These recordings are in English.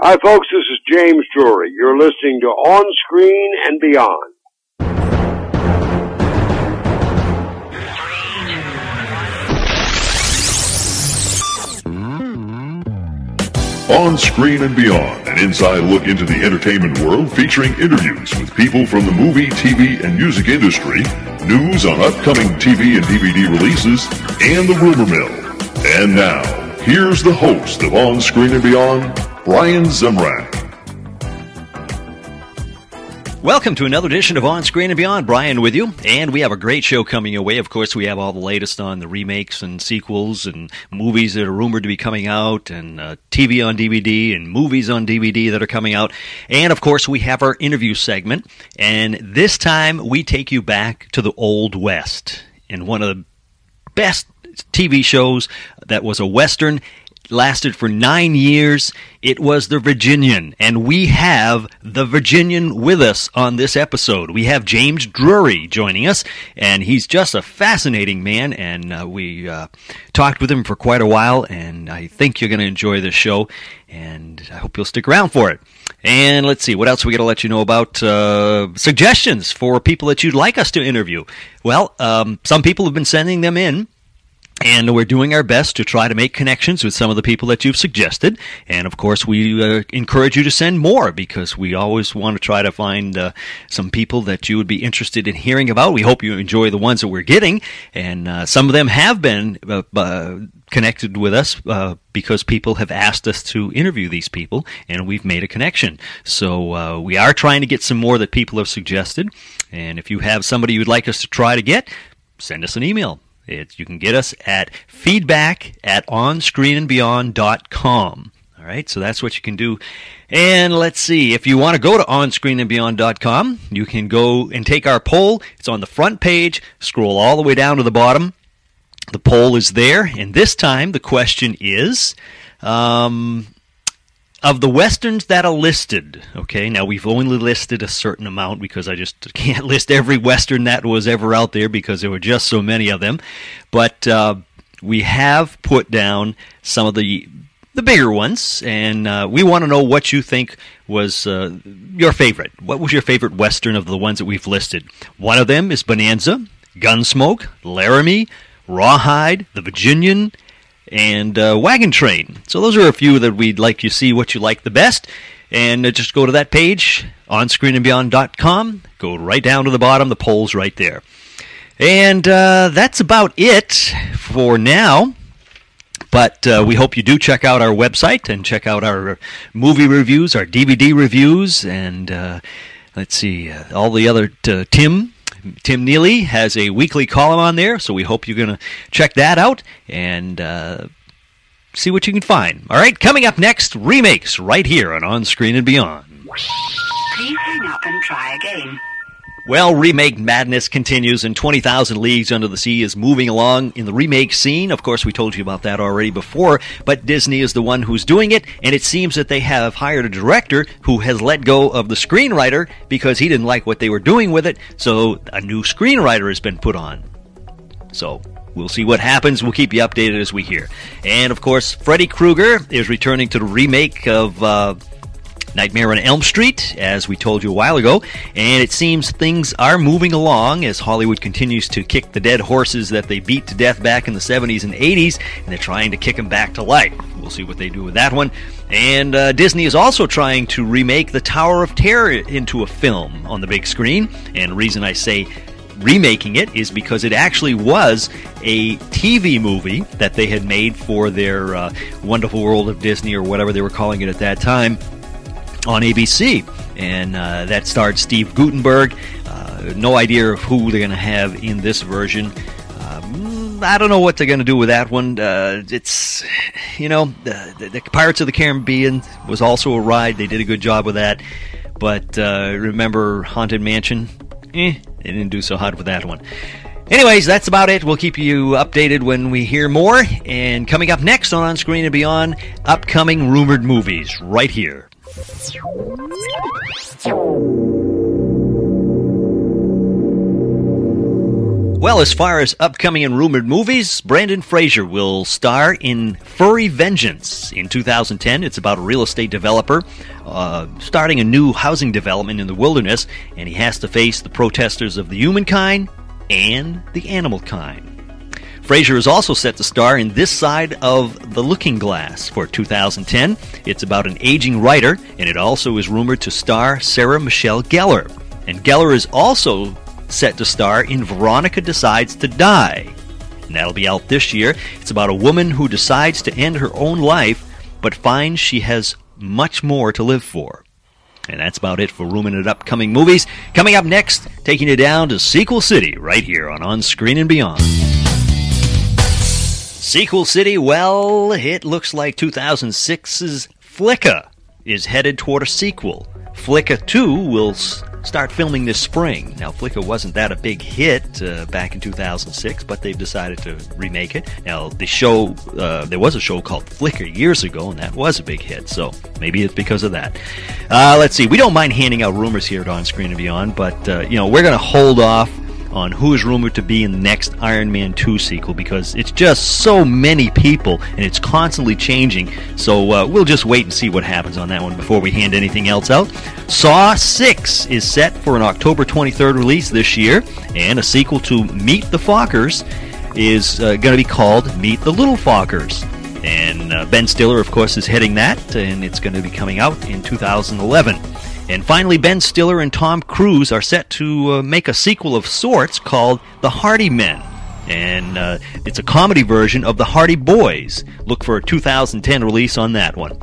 Hi, folks. This is James Drury. You're listening to On Screen and Beyond. On Screen and Beyond, an inside look into the entertainment world featuring interviews with people from the movie, TV, and music industry, news on upcoming TV and DVD releases, and the rumor mill. And now, here's the host of On Screen and Beyond, Brian Zemrak. Welcome to another edition of On Screen and Beyond. Brian with you, and we have a great show coming your way. Of course, we have all the latest on the remakes and sequels and movies that are rumored to be coming out, and uh, TV on DVD and movies on DVD that are coming out. And of course, we have our interview segment. And this time, we take you back to the Old West in one of the best TV shows that was a Western lasted for nine years. It was the Virginian, and we have the Virginian with us on this episode. We have James Drury joining us, and he's just a fascinating man. And uh, we uh, talked with him for quite a while, and I think you're going to enjoy this show, and I hope you'll stick around for it. And let's see, what else we got to let you know about? Uh, suggestions for people that you'd like us to interview. Well, um, some people have been sending them in. And we're doing our best to try to make connections with some of the people that you've suggested. And of course, we uh, encourage you to send more because we always want to try to find uh, some people that you would be interested in hearing about. We hope you enjoy the ones that we're getting. And uh, some of them have been uh, uh, connected with us uh, because people have asked us to interview these people and we've made a connection. So we are trying to get some more that people have suggested. And if you have somebody you'd like us to try to get, send us an email it's, you can get us at feedback at onscreenandbeyond.com. All right, so that's what you can do. And let's see, if you want to go to onscreenandbeyond.com, you can go and take our poll. It's on the front page, scroll all the way down to the bottom. The poll is there, and this time the question is um, of the westerns that are listed, okay, now we've only listed a certain amount because I just can't list every western that was ever out there because there were just so many of them. But uh, we have put down some of the the bigger ones, and uh, we want to know what you think was uh, your favorite. What was your favorite western of the ones that we've listed? One of them is Bonanza, Gunsmoke, Laramie, Rawhide, The Virginian and uh, Wagon Train. So those are a few that we'd like you see what you like the best. And uh, just go to that page, onscreenandbeyond.com. Go right down to the bottom. The poll's right there. And uh, that's about it for now. But uh, we hope you do check out our website and check out our movie reviews, our DVD reviews, and uh, let's see, uh, all the other. Tim Tim Neely has a weekly column on there, so we hope you're going to check that out and uh, see what you can find. All right, coming up next, remakes right here on On Screen and Beyond. Please hang up and try again. Well, remake madness continues, and 20,000 Leagues Under the Sea is moving along in the remake scene. Of course, we told you about that already before, but Disney is the one who's doing it, and it seems that they have hired a director who has let go of the screenwriter because he didn't like what they were doing with it, so a new screenwriter has been put on. So, We'll see what happens. We'll keep you updated as we hear. And of course, Freddy Krueger is returning to the remake of uh, Nightmare on Elm Street, as we told you a while ago, and it seems things are moving along as Hollywood continues to kick the dead horses that they beat to death back in the 70s and 80s, and they're trying to kick them back to life. We'll see what they do with that one. And uh, Disney is also trying to remake The Tower of Terror into a film on the big screen, and the reason I say remaking it is because it actually was a TV movie that they had made for their uh, Wonderful World of Disney or whatever they were calling it at that time on ABC, and uh, that starred Steve Guttenberg. Uh, no idea of who they're going to have in this version. Um, I don't know what they're going to do with that one. Uh, it's, you know, the, the, Pirates of the Caribbean was also a ride. They did a good job with that. But uh, remember Haunted Mansion? Eh, they didn't do so hot with that one. Anyways, that's about it. We'll keep you updated when we hear more. And coming up next on On Screen and Beyond, upcoming rumored movies right here Well, as far as upcoming and rumored movies, Brendan Fraser will star in Furry Vengeance in 2010. It's about a real estate developer uh, starting a new housing development in the wilderness, and he has to face the protesters of the humankind and the animal kind. Fraser is also set to star in This Side of the Looking Glass for 2010. It's about an aging writer, and it also is rumored to star Sarah Michelle Gellar. And Gellar is also set to star in Veronica Decides to Die. And that'll be out this year. It's about a woman who decides to end her own life, but finds she has much more to live for. And that's about it for rumored upcoming movies. Coming up next, taking you down to Sequel City, right here on On Screen and Beyond. Sequel City, well, it looks like 2006's Flicka is headed toward a sequel. Flicka 2 will start filming this spring. Now, Flicka wasn't that a big hit uh, back in 2006, but they've decided to remake it. Now, the show, uh, there was a show called Flicka years ago, and that was a big hit, so maybe it's because of that. Uh, let's see, we don't mind handing out rumors here at On Screen and Beyond, but, uh, you know, we're going to hold off on who is rumored to be in the next Iron Man 2 sequel because it's just so many people and it's constantly changing. So uh, we'll just wait and see what happens on that one before we hand anything else out. Saw 6 is set for an October 23rd release this year, and a sequel to Meet the Fockers is uh, going to be called Meet the Little Fockers. And uh, Ben Stiller, of course, is heading that, and it's going to be coming out in 2011. And finally, Ben Stiller and Tom Cruise are set to uh, make a sequel of sorts called The Hardy Men. And uh, it's a comedy version of The Hardy Boys. Look for a 2010 release on that one.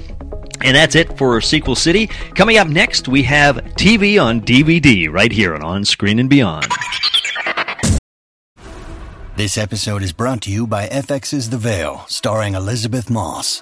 And that's it for Sequel City. Coming up next, we have TV on DVD right here on On Screen and Beyond. This episode is brought to you by FX's The Veil, starring Elisabeth Moss.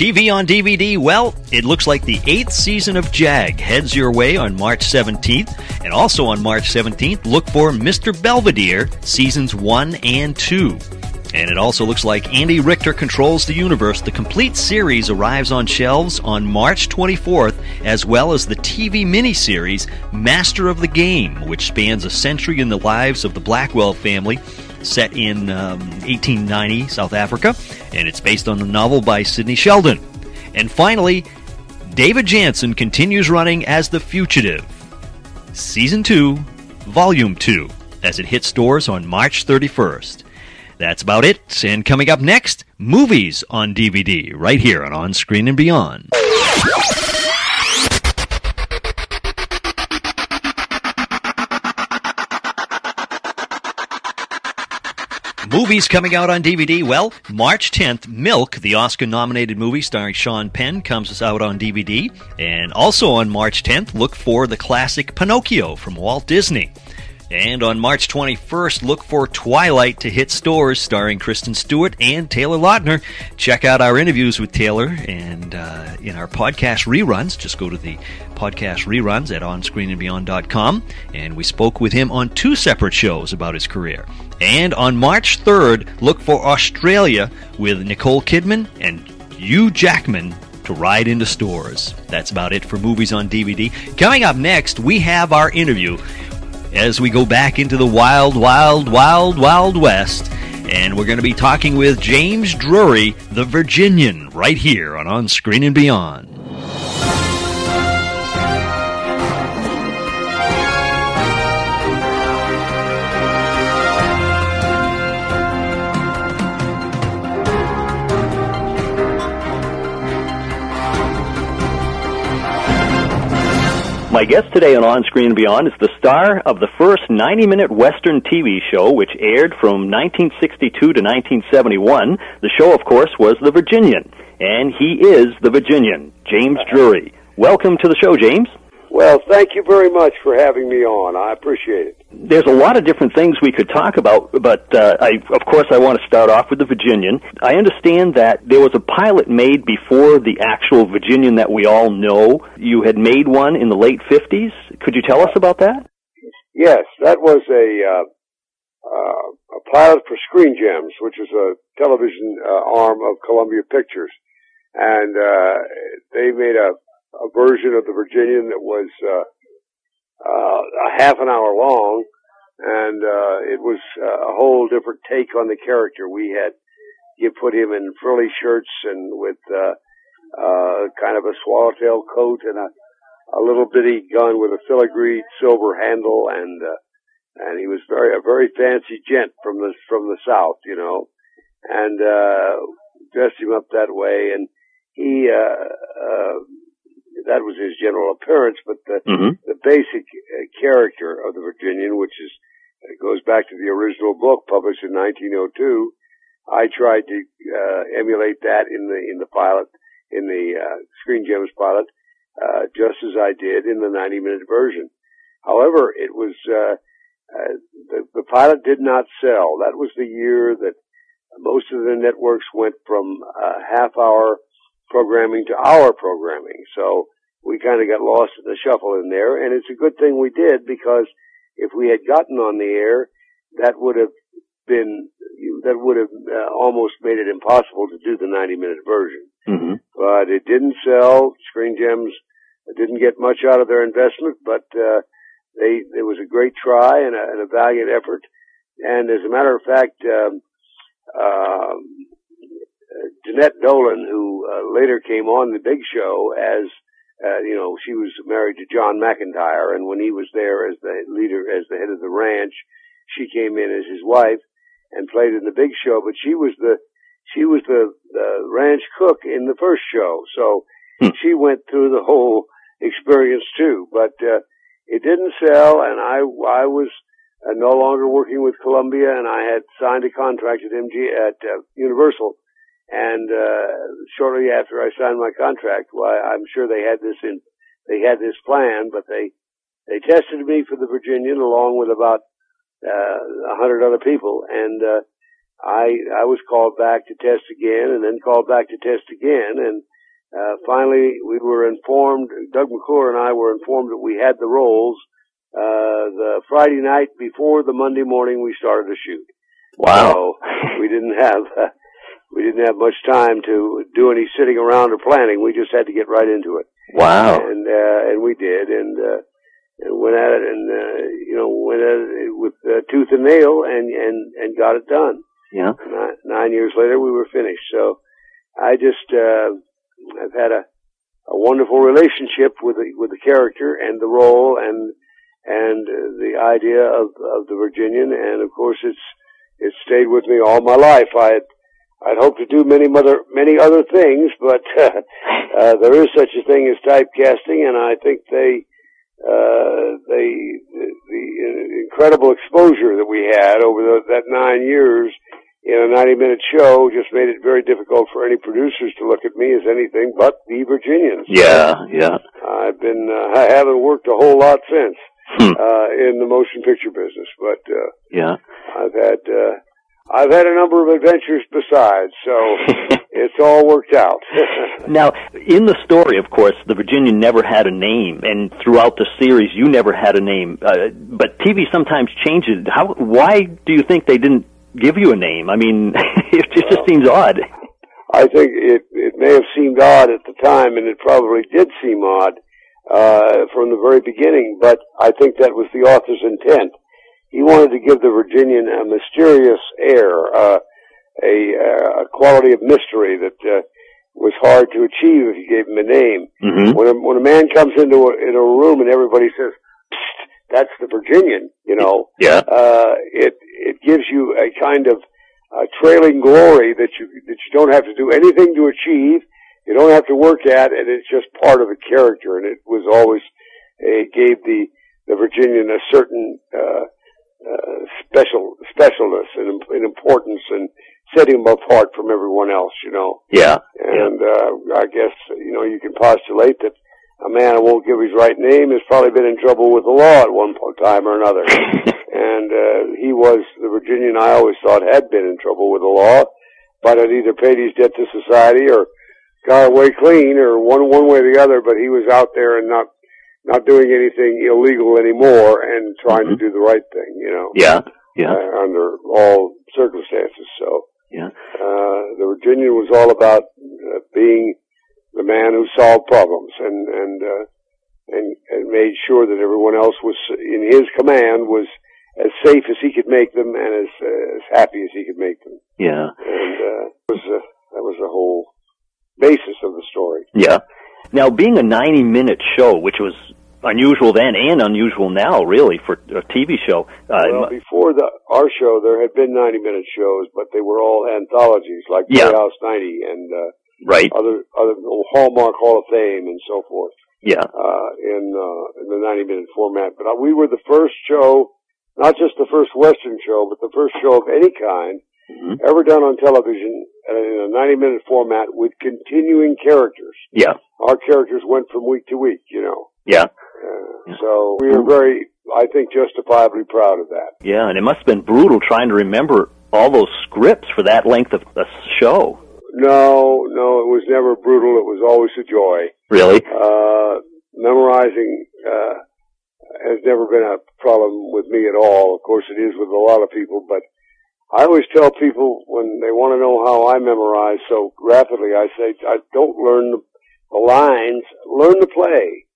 TV on DVD, well, it looks like the eighth season of JAG heads your way on March 17th. And also on March 17th, look for Mr. Belvedere, seasons 1 and 2. And it also looks like Andy Richter Controls the Universe. The complete series arrives on shelves on March 24th, as well as the TV miniseries Master of the Game, which spans a century in the lives of the Blackwell family set in um, 1890 South Africa, and it's based on the novel by Sidney Sheldon. And finally, David Janssen continues running as The Fugitive, Season 2, Volume 2, as it hits stores on March 31st. That's about it, and coming up next, movies on DVD, right here on On Screen and Beyond. Movies coming out on DVD. Well, March 10th, Milk, the Oscar nominated movie starring Sean Penn, comes out on DVD. And also on March 10th, look for the classic Pinocchio from Walt Disney. And on March 21st, look for Twilight to hit stores, starring Kristen Stewart and Taylor Lautner. Check out our interviews with Taylor and uh, in our podcast reruns. Just go to the podcast reruns at onscreenandbeyond.com. And we spoke with him on two separate shows about his career. And on March 3rd, look for Australia with Nicole Kidman and Hugh Jackman to ride into stores. That's about it for movies on DVD. Coming up next, we have our interview as we go back into the wild, wild, wild, wild west. And we're going to be talking with James Drury, the Virginian, right here on On Screen and Beyond. My guest today on On Screen and Beyond is the star of the first 90 minute Western TV show, which aired from 1962 to 1971. The show, of course, was The Virginian. And he is The Virginian, James Drury. Welcome to the show, James. Well, thank you very much for having me on. I appreciate it. There's a lot of different things we could talk about, but uh, I, of course, I want to start off with the Virginian. I understand that there was a pilot made before the actual Virginian that we all know. You had made one in the late 50s. Could you tell us about that? Yes, that was a uh, uh, a pilot for Screen Gems, which is a television uh, arm of Columbia Pictures, and uh, they made a a version of the Virginian that was uh, uh, a half an hour long, and uh, it was a whole different take on the character. We had you put him in frilly shirts and with uh, uh, kind of a swallowtail coat and a, a little bitty gun with a filigreed silver handle, and uh, and he was very a very fancy gent from the from the south, you know, and uh, dressed him up that way, and he uh, uh, that was his general appearance, but the Mhm. the basic uh, character of the Virginian, which is it goes back to the original book published in 1902. I tried to uh, emulate that in the in the pilot in the uh, Screen Gems pilot, uh, just as I did in the 90 minute version. However, it was uh, uh, the, the pilot did not sell. That was the year that most of the networks went from uh, half hour programming to hour programming. So we kind of got lost in the shuffle in there, and it's a good thing we did because if we had gotten on the air, that would have been that would have uh, almost made it impossible to do the 90 minute version. Mm-hmm. But it didn't sell. Screen Gems didn't get much out of their investment, but uh, they it was a great try and a, and a valiant effort. And as a matter of fact, um, um, Jeanette Nolan, who uh, later came on the Big Show as uh, you know, she was married to John McIntire, and when he was there as the leader, as the head of the ranch, she came in as his wife and played in the Big Show. But she was the she was the, the ranch cook in the first show, so Hmm. she went through the whole experience too. But uh, it didn't sell, and I I was uh, no longer working with Columbia, and I had signed a contract at MG at uh, Universal. And uh, shortly after I signed my contract, why I'm sure they had this in they had this plan, but they they tested me for the Virginian along with about uh, a hundred other people, and uh, I I was called back to test again, and then called back to test again, and uh, finally we were informed. Doug McClure and I were informed that we had the roles uh, the Friday night before the Monday morning we started to shoot. Wow. So we didn't have uh, we didn't have much time to do any sitting around or planning. We just had to get right into it, Wow. and uh, and we did, and uh, and went at it, and uh, you know went at it with uh, tooth and nail, and and and got it done. Yeah. Nine, nine years later, we were finished. So I just uh, I've had a a wonderful relationship with the with the character and the role and and uh, the idea of of the Virginian, and of course it's it's stayed with me all my life. I I'd hoped to do many other many other things, but uh, uh, there is such a thing as typecasting, and I think they uh, they the, the incredible exposure that we had over the, that nine years in a 90 minute show just made it very difficult for any producers to look at me as anything but the Virginians. Yeah. Yeah. I've been, uh, I haven't worked a whole lot since, Hmm. uh, in the motion picture business, but, uh, Yeah. I've had, uh, I've had a number of adventures besides, so it's all worked out. Now, in the story, of course, the Virginian never had a name, and throughout the series, you never had a name. Uh, but TV sometimes changes. How? Why do you think they didn't give you a name? I mean, it just, just seems odd. I think it, it may have seemed odd at the time, and it probably did seem odd uh, from the very beginning. But I think that was the author's intent. He wanted to give the Virginian a mysterious air, uh, a, uh, a quality of mystery that uh, was hard to achieve if you gave him a name. Mm-hmm. When a, when a man comes into a, in a room and everybody says, Psst, "That's the Virginian," you know, Yeah. uh, it it gives you a kind of uh, trailing glory that you that you don't have to do anything to achieve. You don't have to work at, and it's just part of the character. And it was always it gave the the Virginian a certain uh, uh, special specialness and, and importance, and setting him apart from everyone else. You know. Yeah. And uh, I guess you know you can postulate that a a man who won't give his right name has probably been in trouble with the law at one time or another. and uh, he was the Virginian I always thought had been in trouble with the law, but had either paid his debt to society or got away clean, or one one way or the other. But he was out there and not not doing anything illegal anymore, and trying Mhm. to do the right thing. You know, Yeah. Yeah. uh, under all circumstances. So Yeah. uh, the Virginian was all about uh, being the man who solved problems and and uh, and and made sure that everyone else was in his command was as safe as he could make them and as uh, as happy as he could make them. Yeah. And uh, was uh, that was the whole basis of the story. Yeah. Now, being a 90 minute show, which was unusual then and unusual now, really, for a TV show. Uh, well, before the our show, there had been ninety minute shows, but they were all anthologies like Yeah. Playhouse ninety and uh, right. other other Hallmark Hall of Fame and so forth. Yeah. uh, in uh, in the 90 minute format. But uh, we were the first show, not just the first Western show, but the first show of any kind Mhm. ever done on television in a 90 minute format with continuing characters. Yeah. Our characters went from week to week, you know. Yeah. Uh, so we are very, I think, justifiably proud of that. Yeah. And it must have been brutal trying to remember all those scripts for that length of a show. No, no, it was never brutal. It was always a joy. Really? Uh, memorizing uh, has never been a problem with me at all. Of course, it is with a lot of people, but I always tell people when they want to know how I memorize so rapidly, I say, I don't learn the, the lines, learn the play.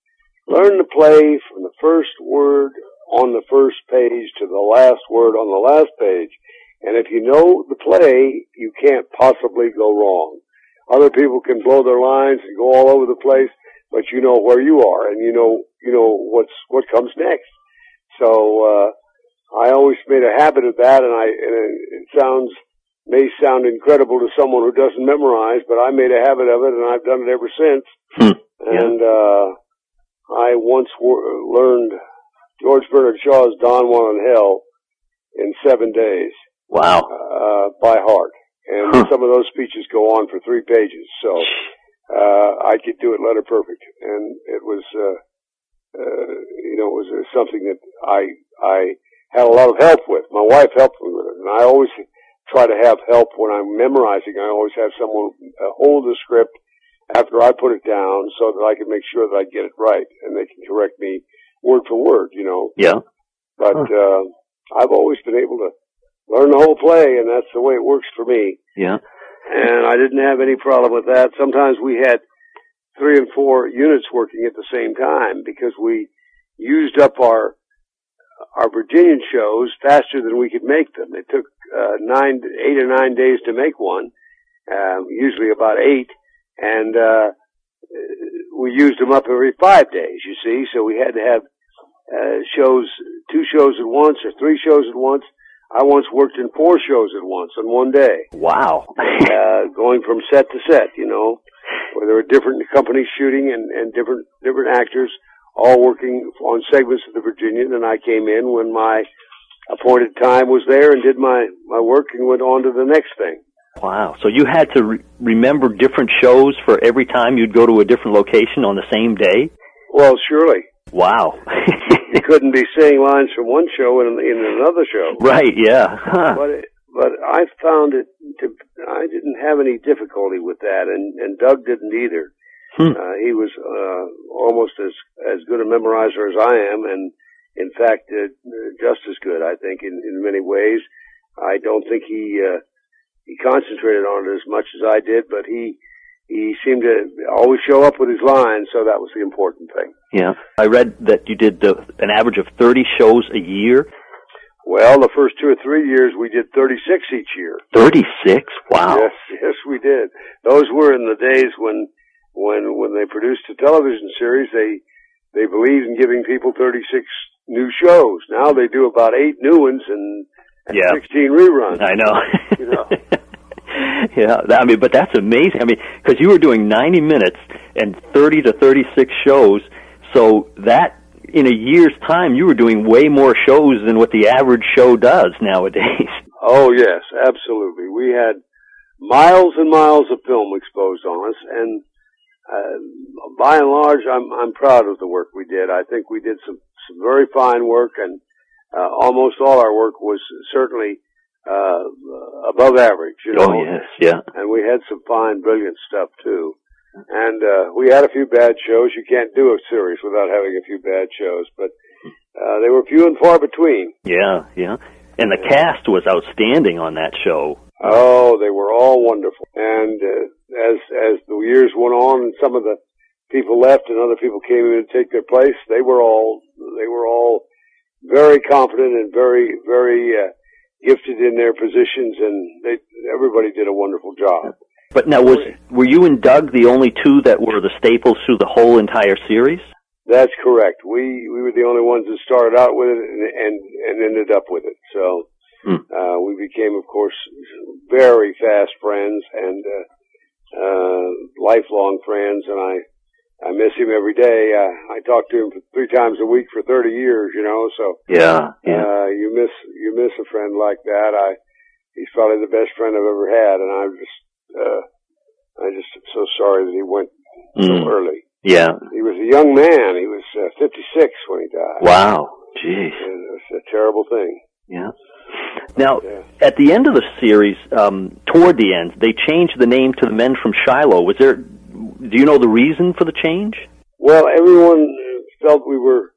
Learn the play from the first word on the first page to the last word on the last page. And if you know the play, you can't possibly go wrong. Other people can blow their lines and go all over the place, but you know where you are and you know, you know what's, what comes next. So, uh, I always made a habit of that and I, and it sounds, may sound incredible to someone who doesn't memorize, but I made a habit of it and I've done it ever since. Hmm. And, uh, I once wor- learned George Bernard Shaw's Don Juan in Hell in seven days Wow. uh, by heart, and Huh. some of those speeches go on for three pages. So uh, I could do it letter perfect, and it was, uh, uh, you know, it was uh, something that I I had a lot of help with. My wife helped me with it, and I always try to have help when I'm memorizing. I always have someone uh, hold the script after I put it down, so that I can make sure that I get it right, and they can correct me word for word. You know, Yeah. but uh, I've always been able to learn the whole play, and that's the way it works for me. Yeah. And I didn't have any problem with that. Sometimes we had three and four units working at the same time because we used up our our Virginian shows faster than we could make them. It took uh, nine, eight or nine days to make one, um, usually about eight, and uh, we used them up every five days. You see, so we had to have uh, shows, two shows at once or three shows at once. I once worked in four shows at once on one day, Wow. uh, going from set to set, you know, where there were different companies shooting and, and different, different actors all working on segments of the Virginian. And I came in when my appointed time was there and did my, my work and went on to the next thing. Wow. So you had to re- remember different shows for every time you'd go to a different location on the same day? Well, surely Wow. you couldn't be saying lines from one show in, in another show. right, yeah. Huh. But it, but I found it to I didn't have any difficulty with that, and and Doug didn't either. Hmm. Uh, he was uh, almost as as good a memorizer as I am, and in fact, uh, just as good, I think, in in many ways. I don't think he uh, he concentrated on it as much as I did, but he he seemed to always show up with his lines, so that was the important thing. Yeah. I read that you did the, an average of 30 shows a year. Well, the first two or three years we did 36 each year. 36? Wow. Yes, yes, we did. Those were in the days when, when, when they produced a television series, they, they believed in giving people 36 new shows. Now they do about eight new ones and Yeah. 16 reruns. I know. You know. yeah, that- I mean, but that's amazing. I mean, because you were doing 90 minutes and 30 to 36 shows, so that in a year's time, you were doing way more shows than what the average show does nowadays. Oh yes, absolutely. We had miles and miles of film exposed on us, and uh, by and large, I'm I'm proud of the work we did. I think we did some some very fine work, and uh, almost all our work was certainly uh, above average. You know? Oh yes, yeah. And we had some fine, brilliant stuff too. And uh, we had a few bad shows. You can't do a series without having a few bad shows, but uh, they were few and far between. Yeah, yeah. And the cast was outstanding on that show. Oh, they were all wonderful. And uh, as as the years went on, and some of the people left, and other people came in to take their place, they were all they were all very confident and very very uh, gifted in their positions, and they everybody did a wonderful job. But now, was were you and Doug the only two that were the staples through the whole entire series? That's correct. We we were the only ones that started out with it and and, and ended up with it. So Hmm. uh, we became, of course, very fast friends and uh, uh, lifelong friends. And I I miss him every day. Uh, I talk to him three times a week for thirty years. You know, so Yeah, yeah. uh, you miss you miss a friend like that. I he's probably the best friend I've ever had, and I'm just uh, I'm just so sorry that he went so Mm. early. Yeah. He was a young man. He was uh, 56 when he died. Wow. Jeez. And it was a terrible thing. Yeah. Now, Yeah. at the end of the series, um, toward the end, they changed the name to the Men from Shiloh. Was there? Do you know the reason for the change? Well, everyone felt we were.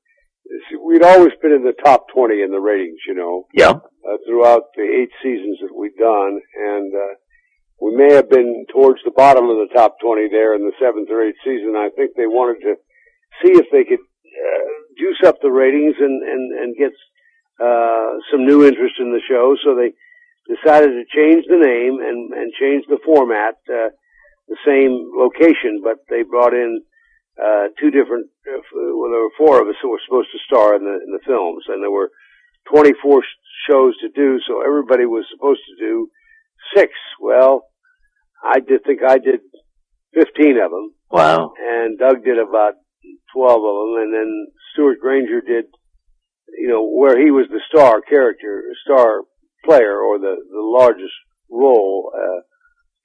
We'd always been in the top 20 in the ratings, you know, Yeah. uh, throughout the eight seasons that we'd done, and uh, we may have been towards the bottom of the top 20 there in the seventh or eighth season. I think they wanted to see if they could uh, juice up the ratings and and and get uh, some new interest in the show. So they decided to change the name and and change the format, uh, the same location, but they brought in uh, two different. Uh, well, there were four of us who were supposed to star in the in the films, and there were 24 shows to do. So everybody was supposed to do six. Well, I did think I did 15 of them Wow. and Doug did about 12 of them, and then Stewart Granger did, you know, where he was the star character, star player, or the, the largest role, uh,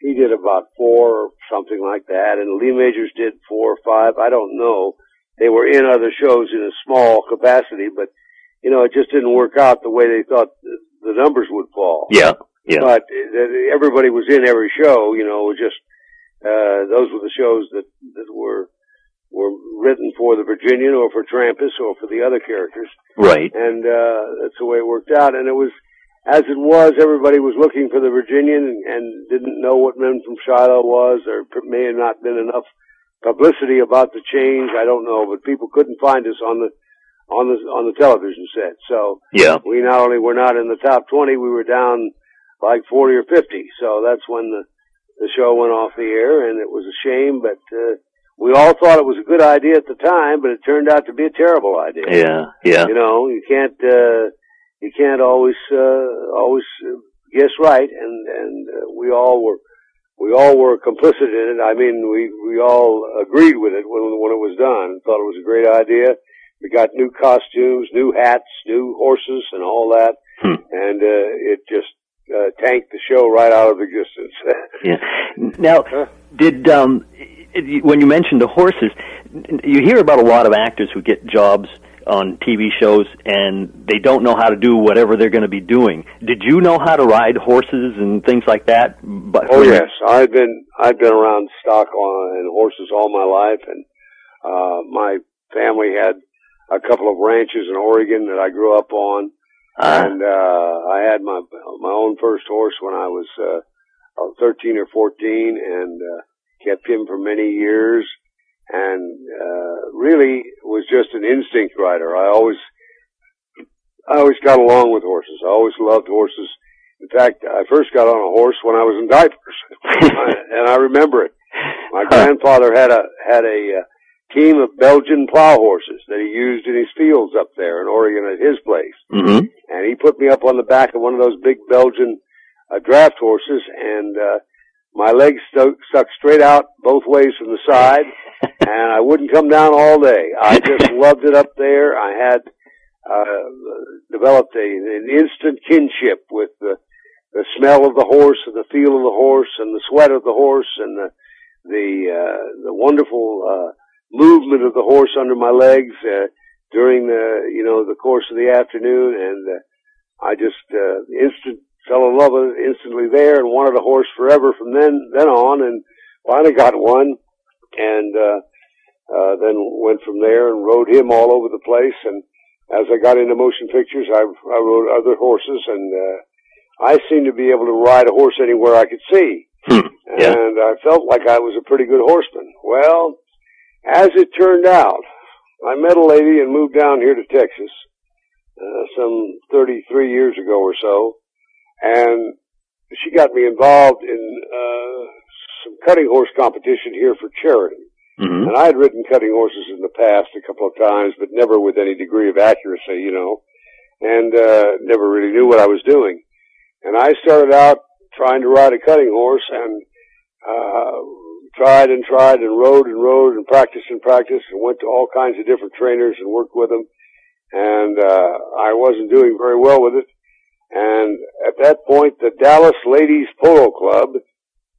he did about four or something like that, and Lee Majors did four or five, I don't know. They were in other shows in a small capacity, but, you know, it just didn't work out the way they thought the, numbers would fall. Yeah. Yeah. But uh, everybody was in every show, you know, it was just, uh, those were the shows that, that were, were written for the Virginian or for Trampas or for the other characters. Right. And, uh, that's the way it worked out. And it was, as it was, everybody was looking for the Virginian and, didn't know what Men from Shiloh was. There may have not been enough publicity about the change. I don't know, but people couldn't find us on the, on the, on the television set. So, Yeah. we not only were not in the top 20, we were down like 40 or 50. So that's when the, the show went off the air and it was a shame, but, uh, we all thought it was a good idea at the time, but it turned out to be a terrible idea. Yeah. Yeah. You know, you can't, uh, you can't always, uh, always uh, guess right. And, and, uh, we all were, we all were complicit in it. I mean, we, we all agreed with it when, when it was done. Thought it was a great idea. We got new costumes, new hats, new horses and all that. Hmm. And, uh, it just, uh, tanked the show right out of existence. Yeah. Now, did um, when you mentioned the horses, you hear about a lot of actors who get jobs on TV shows and they don't know how to do whatever they're going to be doing. Did you know how to ride horses and things like that? But Oh yes, I've been I've been around stock on and horses all my life, and uh, my family had a couple of ranches in Oregon that I grew up on, Uh, and uh, I had my my own first horse when I was uh, uh, thirteen or fourteen, and uh, kept him for many years, and uh, really was just an instinct rider. I always I always got along with horses. I always loved horses. In fact, I first got on a horse when I was in diapers, and I remember it. My grandfather had a had a uh, team of Belgian plow horses that he used in his fields up there in Oregon at his place, hmm and he put me up on the back of one of those big Belgian uh, draft horses, and uh, my legs stuck, stuck straight out both ways from the side, and I wouldn't come down all day. I just loved it up there. I had uh, developed a, an instant kinship with the the smell of the horse and the feel of the horse and the sweat of the horse and the the uh, the wonderful uh, movement of the horse under my legs uh, during the you know the course of the afternoon, and uh, I just uh, instant fell in love with it instantly there, and wanted a horse forever from then then on, and finally got one, and uh, uh, then went from there and rode him all over the place, and as I got into motion pictures, I, I rode other horses, and uh, I seemed to be able to ride a horse anywhere I could see. Hmm. Yeah. And I felt like I was a pretty good horseman. Well, as it turned out, I met a lady and moved down here to Texas uh, some 33 years ago or so, and she got me involved in uh, some cutting horse competition here for charity. hmm And I had ridden cutting horses in the past a couple of times, but never with any degree of accuracy, you know, and uh, never really knew what I was doing. And I started out trying to ride a cutting horse and uh, tried and tried and rode and rode and practiced and practiced and went to all kinds of different trainers and worked with them. And uh, I wasn't doing very well with it. And at that point, the Dallas Ladies Polo Club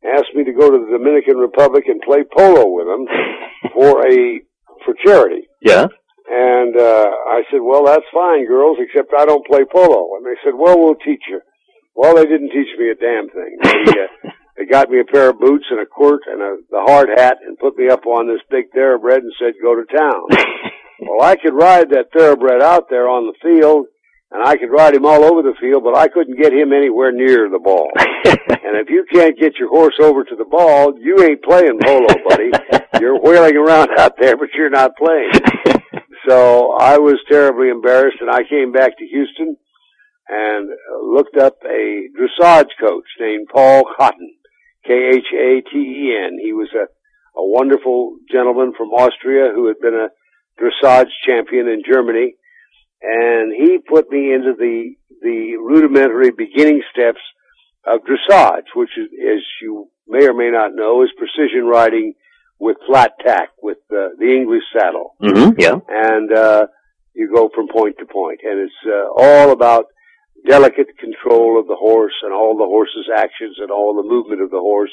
asked me to go to the Dominican Republic and play polo with them for a for charity. Yeah. And uh, I said, "Well, that's fine, girls, except I don't play polo." And they said, "Well, we'll teach you." Well, they didn't teach me a damn thing. They, uh, they got me a pair of boots and a quirt and a the hard hat and put me up on this big thoroughbred and said, "Go to town." well, I could ride that thoroughbred out there on the field, and I could ride him all over the field, but I couldn't get him anywhere near the ball. And if you can't get your horse over to the ball, you ain't playing polo, buddy. you're wheeling around out there, but you're not playing. So I was terribly embarrassed, and I came back to Houston and looked up a dressage coach named Paul Khaten, K-H-A-T-E-N. He was a, a wonderful gentleman from Austria who had been a dressage champion in Germany, and he put me into the the rudimentary beginning steps of dressage, which is, as you may or may not know, is precision riding with flat tack, with uh, the English saddle hmm Yeah. and uh, you go from point to point, and it's uh, all about delicate control of the horse and all the horse's actions and all the movement of the horse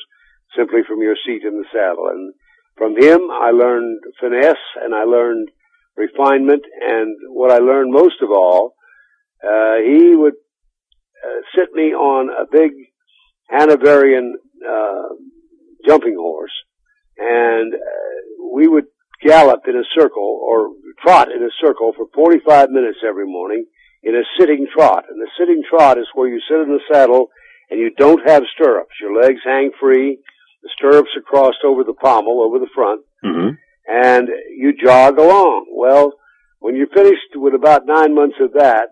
simply from your seat in the saddle. And from him, I learned finesse and I learned refinement, and what I learned most of all, uh, he would uh, sit me on a big Hanoverian uh, jumping horse, and uh, we would gallop in a circle or trot in a circle for 45 minutes every morning in a sitting trot. And the sitting trot is where you sit in the saddle and you don't have stirrups. Your legs hang free. The stirrups are crossed over the pommel, over the front, hmm and you jog along. Well, when you're finished with about nine months of that,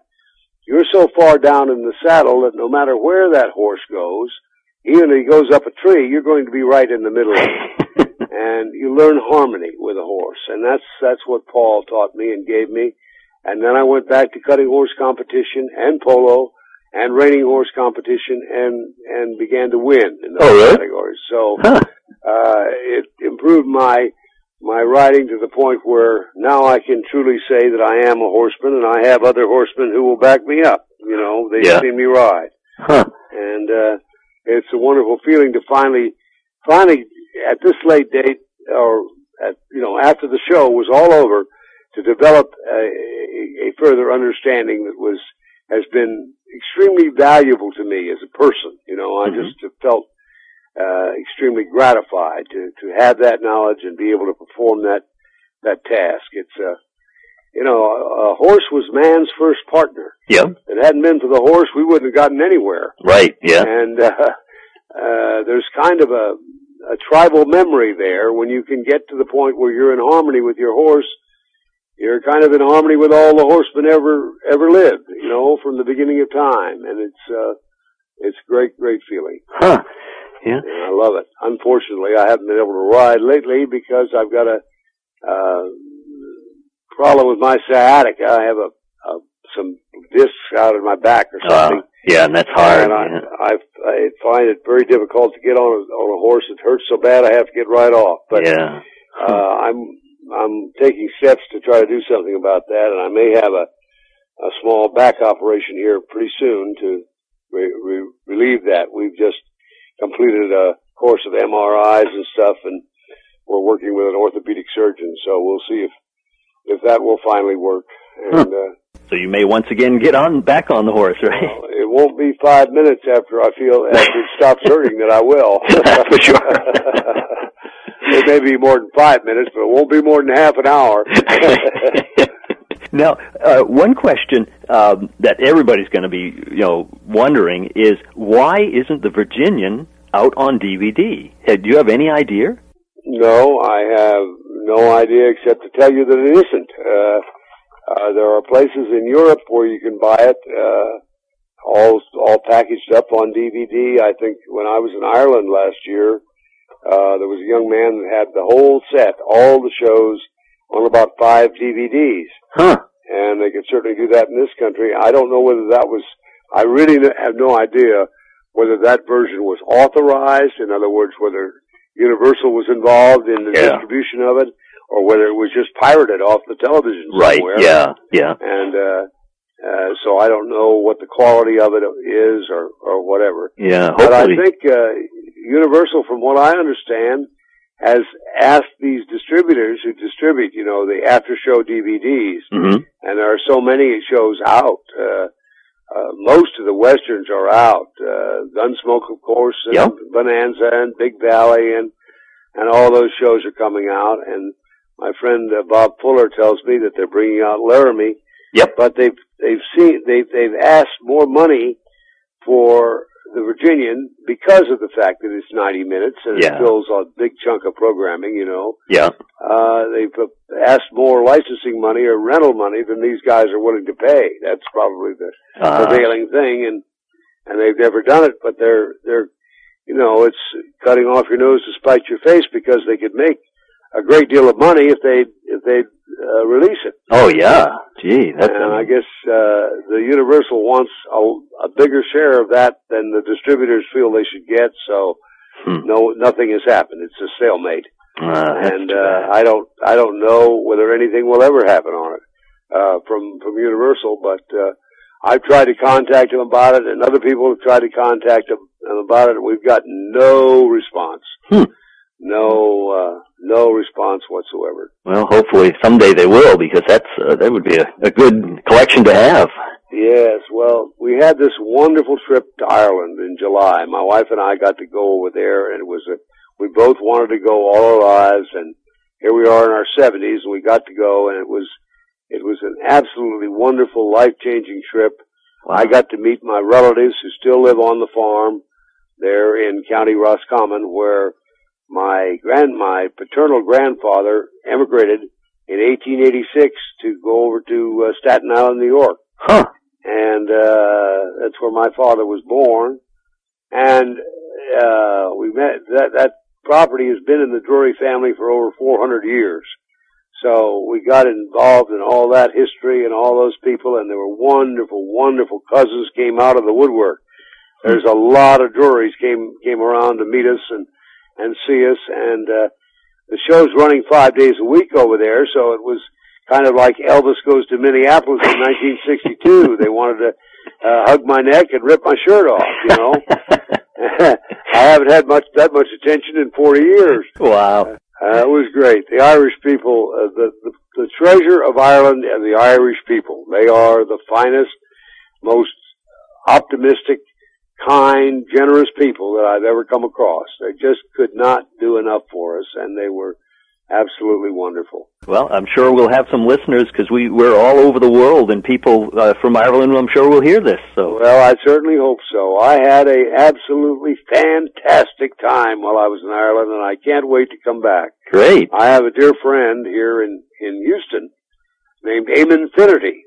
you're so far down in the saddle that no matter where that horse goes, even if he goes up a tree, you're going to be right in the middle of it and you learn harmony with a horse, and that's that's what Paul taught me and gave me. And then I went back to cutting horse competition and polo and reining horse competition and and began to win in those Oh, really? categories. So Huh. uh, it improved my my riding to the point where now I can truly say that I am a horseman, and I have other horsemen who will back me up. You know, they've Yeah. seen me ride Huh. and uh, it's a wonderful feeling to finally, finally, at this late date, or at, you know, after the show was all over, to develop a, a, further understanding that was has been extremely valuable to me as a person. You know, I Mhm. just have felt uh, extremely gratified to to have that knowledge and be able to perform that that task. It's a, you know, a, a horse was man's first partner. Yeah. If it hadn't been for the horse, we wouldn't have gotten anywhere. Right. Yeah. And uh, uh, there's kind of a, a tribal memory there when you can get to the point where you're in harmony with your horse. You're kind of in harmony with all the horsemen ever ever lived, you know, from the beginning of time, and it's uh, it's great, great feeling. Huh. Yeah. And I love it. Unfortunately, I haven't been able to ride lately because I've got a uh, problem with my sciatica. I have a, a some discs out in my back or something. Uh, yeah, and that's hard. And I, yeah. I, I find it very difficult to get on a, on a horse. It hurts so bad I have to get right off. But yeah. uh, I'm I'm taking steps to try to do something about that, and I may have a a small back operation here pretty soon to re- re- relieve that. We've just completed a course of MRIs and stuff, and we're working with an orthopedic surgeon, so we'll see if if that will finally work. And uh, So you may once again get on back on the horse, right? well, it won't be five minutes after I feel after it stops hurting that I will. For sure. it may be more than five minutes, but it won't be more than half an hour. Now, uh, one question um, that everybody's going to be, you know, wondering is why isn't the Virginian out on DVD? Do you have any idea? No, I have no idea except to tell you that it isn't. Uh, uh, there are places in Europe where you can buy it, uh, all, all packaged up on DVD. I think when I was in Ireland last year, uh, there was a young man that had the whole set, all the shows on about five DVDs. Huh? And they could certainly do that in this country. I don't know whether that was, I really have no idea whether that version was authorized. In other words, whether Universal was involved in the Yeah. distribution of it, or whether it was just pirated off the television somewhere. Right, Yeah. Yeah. And uh, uh, so I don't know what the quality of it is, or or whatever. Yeah. But I think uh, Universal, from what I understand, has asked these distributors who distribute, you know, the after show DVDs, hmm and there are so many shows out. Uh, uh, most of the westerns are out. Uh, Gunsmoke, of course, and Yep. Bonanza, and Big Valley, and and all those shows are coming out. And my friend uh, Bob Fuller tells me that they're bringing out Laramie. Yep. But they've they've seen they've they've asked more money for the Virginian because of the fact that it's 90 minutes and Yeah. it fills a big chunk of programming. You know Yeah. uh, they've asked more licensing money or rental money than these guys are willing to pay. That's probably the Uh, prevailing thing, and and they've never done it. But they're they're, you know, it's cutting off your nose to spite your face because they could make a great deal of money if they if they uh, release it. oh yeah. Gee, that's And I guess uh, the Universal wants a, a bigger share of that than the distributors feel they should get. So Hmm. no, nothing has happened. It's a stalemate uh, and uh. I don't I don't know whether anything will ever happen on it uh, from from Universal, but uh, I've tried to contact them about it, and other people have tried to contact them about it, and we've got no response. Hmm. No, uh, no response whatsoever. Well, hopefully someday they will because that's uh, that would be a, a good collection to have. Yes, well, we had this wonderful trip to Ireland in July. My wife and I got to go over there, and it was a. We both wanted to go all our lives, and here we are in our seventies, and we got to go, and it was, it was an absolutely wonderful, life-changing trip. I got to meet my relatives who still live on the farm there in County Roscommon, where my grand, my paternal grandfather emigrated in 1886 to go over to uh, Staten Island, New York. Huh. and uh that's where my father was born. And uh we met that that property has been in the Drury family for over 400 years. So we got involved in all that history and all those people and there were wonderful wonderful cousins came out of the woodwork. There's a lot of Drurys came came around to meet us and and see us and uh the show's running 5 days a week over there so it was kind of like Elvis goes to Minneapolis in 1962. they wanted to uh, hug my neck and rip my shirt off. You know, I haven't had much that much attention in 40 years. wow. Uh, it was great. The Irish people, uh, the, the the treasure of Ireland and the Irish people. They are the finest, most optimistic, kind, generous people that I've ever come across. They just could not do enough for us, and they were absolutely wonderful. Well, I'm sure we'll have some listeners because we we're all over the world, and people uh, from Ireland, I'm sure, will hear this. So Well, I certainly hope so. I had a absolutely fantastic time while I was in Ireland, and I can't wait to come back. great. I have a dear friend here in in Houston named Eamon Finnerty,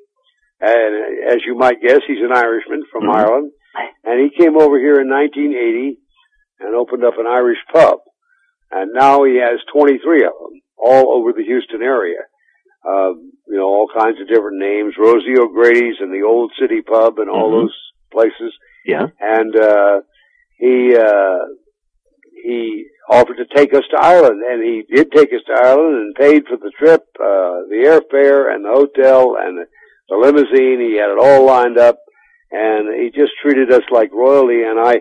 and as you might guess, he's an Irishman from Mhm. Ireland, and he came over here in 1980 and opened up an Irish pub, and now he has 23 of them all over the Houston area. Uh, you know, all kinds of different names, Rosie O'Grady's and the Old City Pub and all Mhm. those places Yeah. and uh he uh he offered to take us to Ireland and he did take us to Ireland and paid for the trip, uh the airfare and the hotel and the limousine. He had it all lined up and he just treated us like royalty and I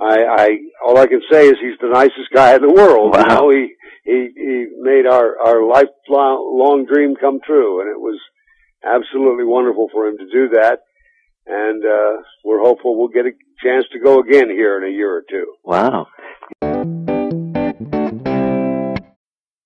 I, I all I can say is he's the nicest guy in the world. Wow. You know, he he he made our our lifelong long dream come true, and it was absolutely wonderful for him to do that. And uh, we're hopeful we'll get a chance to go again here in a year or two. Wow.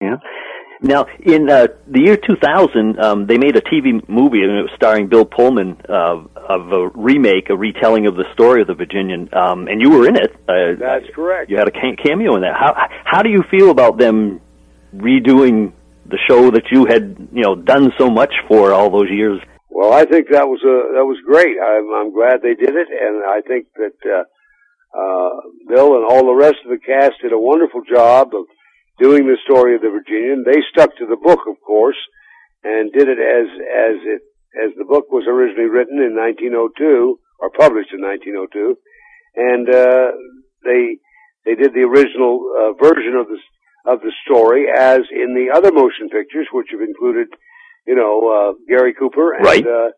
Yeah. Now, in uh, the year 2000, um, they made a TV movie, and it was starring Bill Pullman uh, of a remake, a retelling of the story of the Virginian, um, and you were in it. Uh, That's correct. You had a cameo in that. How how do you feel about them redoing the show that you had, you know, done so much for all those years? Well, I think that was a that was great. I'm, I'm glad they did it, and I think that uh, uh, Bill and all the rest of the cast did a wonderful job of doing the story of the Virginian. They stuck to the book, of course, and did it as as it as the book was originally written in 1902 or published in 1902, and uh, they they did the original uh, version of the of the story as in the other motion pictures, which have included, you know, uh, Gary Cooper and Right. uh,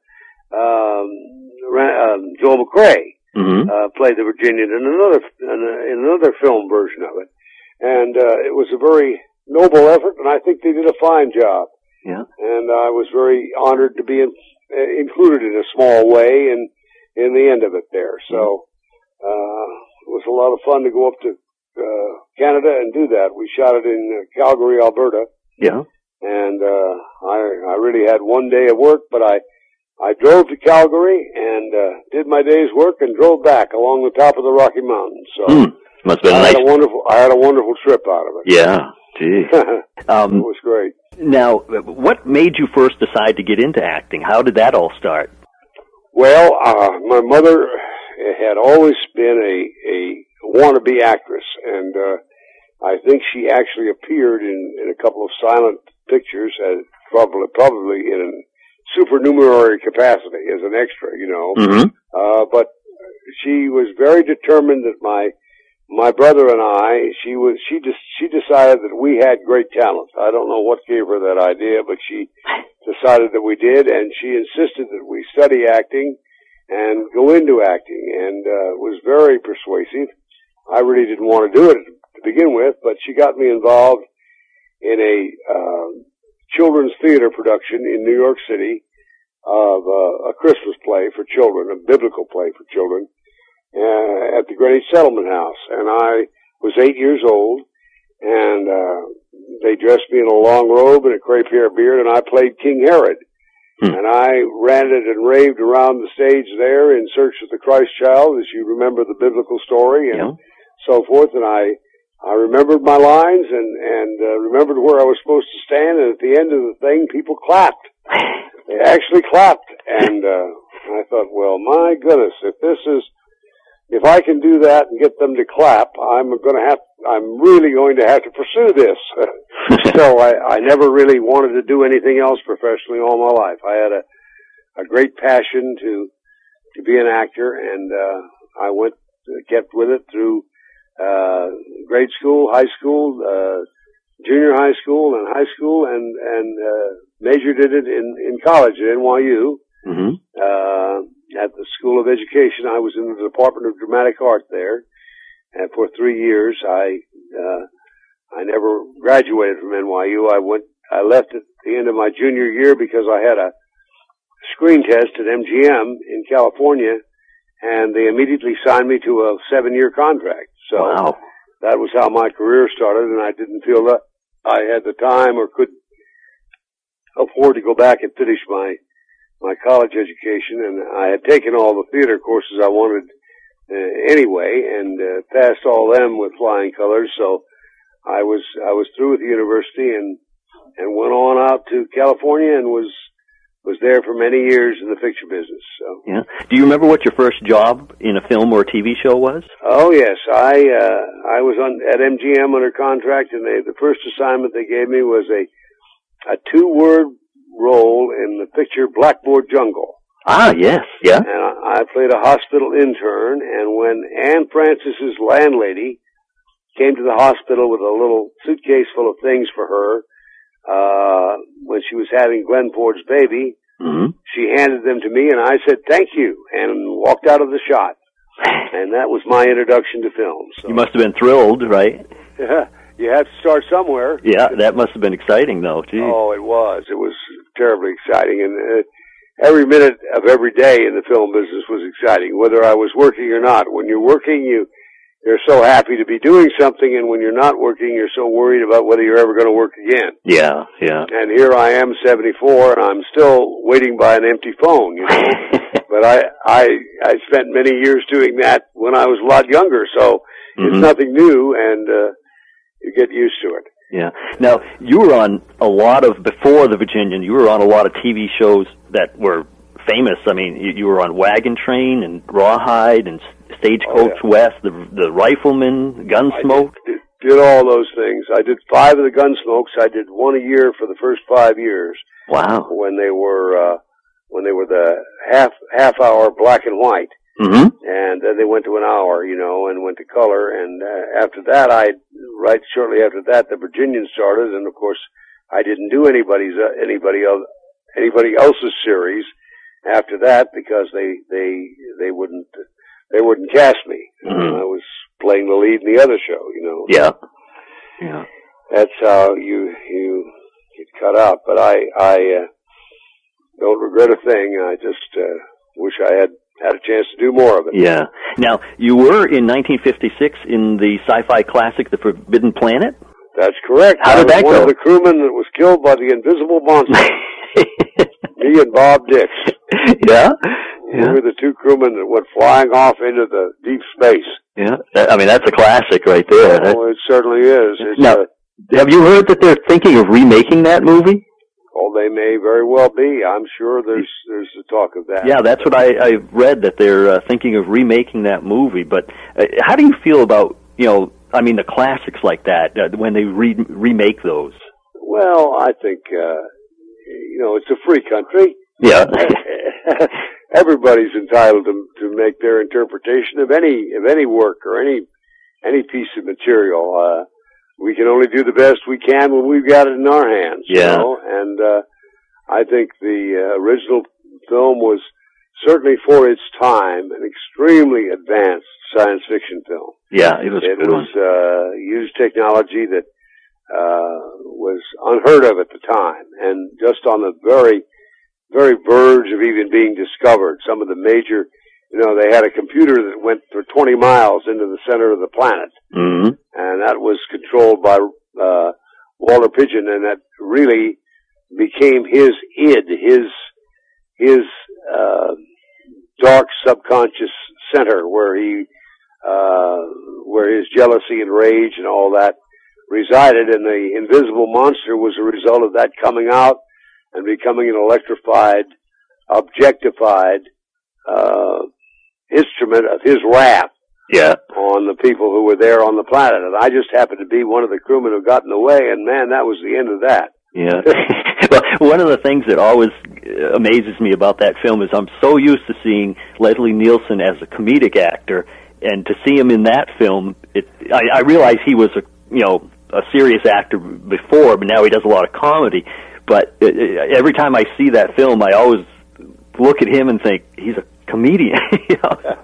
um, um, Joel McCrea Mm-hmm. uh, played the Virginian in another in, a, in another film version of it, and uh, it was a very noble effort, and I think they did a fine job. Yeah. And I was very honored to be in, uh, included in a small way in in the end of it there. So uh, it was a lot of fun to go up to uh, Canada and do that. We shot it in uh, Calgary, Alberta, Yeah. and uh, I I really had one day of work, but I I drove to Calgary and uh, did my day's work and drove back along the top of the Rocky Mountains. So Hmm. Must have been I nice. had a wonderful I had a wonderful trip out of it. Yeah. Gee. it Um, was great. now, what made you first decide to get into acting? How did that all start? Well, uh, my mother had always been a a wannabe actress, and uh, I think she actually appeared in, in a couple of silent pictures, as probably probably in a supernumerary capacity as an extra, you know. Mm-hmm. Uh, but she was very determined that my my brother and I, she was she just she decided that we had great talent. I don't know what gave her that idea, but she decided that we did, and she insisted that we study acting and go into acting, and uh, was very persuasive. I really didn't want to do it to begin with, but she got me involved in a uh, children's theater production in New York City of uh, a Christmas play for children, a biblical play for children, uh, at the Greenwich Settlement House. And I was eight years old, and uh, they dressed me in a long robe and a crepe hair beard, and I played King Herod. Hmm. And I ranted and raved around the stage there in search of the Christ child, as you remember the biblical story, and Yeah. so forth. And I, I remembered my lines and and uh, remembered where I was supposed to stand. And at the end of the thing, people clapped. They actually clapped, and uh, I thought, well, my goodness, if this is, if I can do that and get them to clap, I'm going to have, I'm really going to have to pursue this. so I, I never really wanted to do anything else professionally all my life. I had a, a great passion to, to be an actor, and uh, I went, kept with it through uh, grade school, high school, uh, junior high school, and high school, and and uh, majored in it in in college at NYU Mm-hmm. uh, at the School of Education. I was in the Department of Dramatic Art there, and for three years, I uh, I never graduated from NYU. I went, I left at the end of my junior year because I had a screen test at MGM in California, and they immediately signed me to a seven-year contract. So wow. that was how my career started, and I didn't feel that I had the time or could afford to go back and finish my my college education, and I had taken all the theater courses I wanted uh, anyway, and uh, passed all them with flying colors. So I was I was through with the university and and went on out to California and was was there for many years in the picture business. So. Yeah. Do you remember what your first job in a film or TV show was? Oh yes, I uh, I was on at MGM under contract, and they, the first assignment they gave me was a a two word role in the picture Blackboard Jungle. Ah, yes, yeah. And I, I played a hospital intern, and when Anne Francis's landlady came to the hospital with a little suitcase full of things for her, uh, when she was having Glenn Ford's baby, hmm she handed them to me and I said thank you and walked out of the shot. And that was my introduction to film. So You must have been thrilled, right? Yeah, you have to start somewhere. Yeah, that must have been exciting, though. Oh, it was. It was terribly exciting, and uh, every minute of every day in the film business was exciting, whether I was working or not. When you're working, you you're so happy to be doing something, and when you're not working, you're so worried about whether you're ever going to work again. Yeah, yeah. And here I am, 74, and I'm still waiting by an empty phone. You know, but I I I spent many years doing that when I was a lot younger, so Mhm. it's nothing new, and uh, you get used to it. Yeah. Now, you were on a lot of, before the Virginian, you were on a lot of TV shows that were famous. I mean, you, you were on Wagon Train and Rawhide and Stagecoach Oh, West, the the Rifleman, Gunsmoke. Did, did, did all those things. I did five of the Gunsmokes. I did one a year for the first five years Wow. when they were uh, when they were the half half hour black and white, Mm-hmm. and then they went to an hour, you know, and went to color. And uh, after that, I right shortly after that, the Virginian started, and of course, I didn't do anybody's uh, anybody else anybody else's series after that because they they they wouldn't they wouldn't cast me. Mhm. I was playing the lead in the other show, you know. Yeah. Yeah. That's how you you get cut out. But I I uh, don't regret a thing. I just uh, wish I had had a chance to do more of it. Yeah. Now, you were in 1956 in the sci-fi classic The Forbidden Planet. That's correct. How I did was that one go? of the crewmen that was killed by the invisible monster. Me and Bob Dix. yeah. We Yeah. were the two crewmen that went flying off into the deep space. Yeah. I mean, that's a classic right there. That- Oh, it certainly is. It's, Now- uh, have you heard that they're thinking of remaking that movie? oh, they may very well be. I'm sure there's there's the talk of that. Yeah, that's what I, I read that they're uh, thinking of remaking that movie. But uh, how do you feel about you know? I mean, the classics like that uh, when they re- remake those. Well, I think uh, you know it's a free country. Yeah. Everybody's entitled to to make their interpretation of any of any work or any any piece of material. Uh, we can only do the best we can when we've got it in our hands. Yeah. You know? And uh, I think the uh, original film was certainly for its time an extremely advanced science fiction film. yeah, it was It was uh, used technology that uh, was unheard of at the time, and just on the very, very verge of even being discovered. Some of the major, you know, they had a computer that went for 20 miles into the center of the planet, hmm and that was controlled by uh, Walter Pidgeon, and that really became his id, his his uh, dark subconscious center, where he uh, where his jealousy and rage and all that resided, and the invisible monster was a result of that coming out and becoming an electrified, objectified uh, instrument of his wrath Yeah. on the people who were there on the planet. And I just happened to be one of the crewmen who got in the way, and man, that was the end of that. Yeah. well, one of the things that always uh, amazes me about that film is I'm so used to seeing Leslie Nielsen as a comedic actor, and to see him in that film, it I, I realize he was a you know a serious actor before, but now he does a lot of comedy. But uh, uh, every time I see that film, I always look at him and think he's a comedian. you know?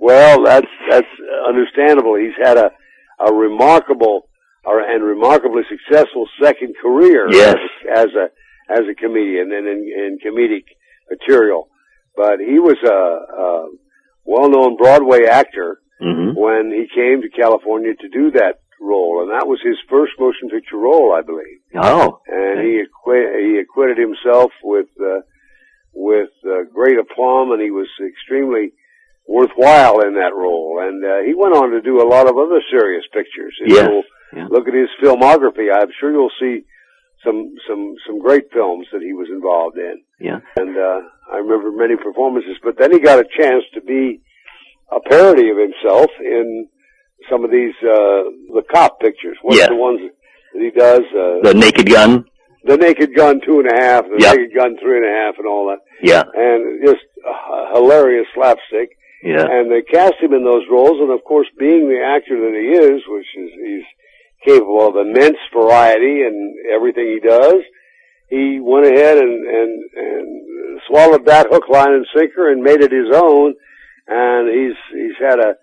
Well, that's that's understandable. He's had a a remarkable or, and remarkably successful second career Yes. as, as a as a comedian and in, in comedic material. But he was a, a well-known Broadway actor hmm when he came to California to do that role, and that was his first motion picture role, I believe. Oh. and he acquit, he acquitted himself with uh, with uh, great aplomb, and he was extremely worthwhile in that role. And uh, he went on to do a lot of other serious pictures. If Yes, you'll yeah. Look at his filmography. I'm sure you'll see some some some great films that he was involved in. Yeah. And uh, I remember many performances. But then he got a chance to be a parody of himself in some of these uh, the cop pictures. What Yeah. are the ones that he does? Uh, The Naked Gun. the Naked Gun two and a half, the. Naked Gun three and a half, and all that, Yeah. and just uh, hilarious slapstick. Yeah. And they cast him in those roles, and of course, being the actor that he is, which is he's capable of immense variety in everything he does, he went ahead and and and swallowed that hook, line, and sinker, and made it his own. And he's he's had a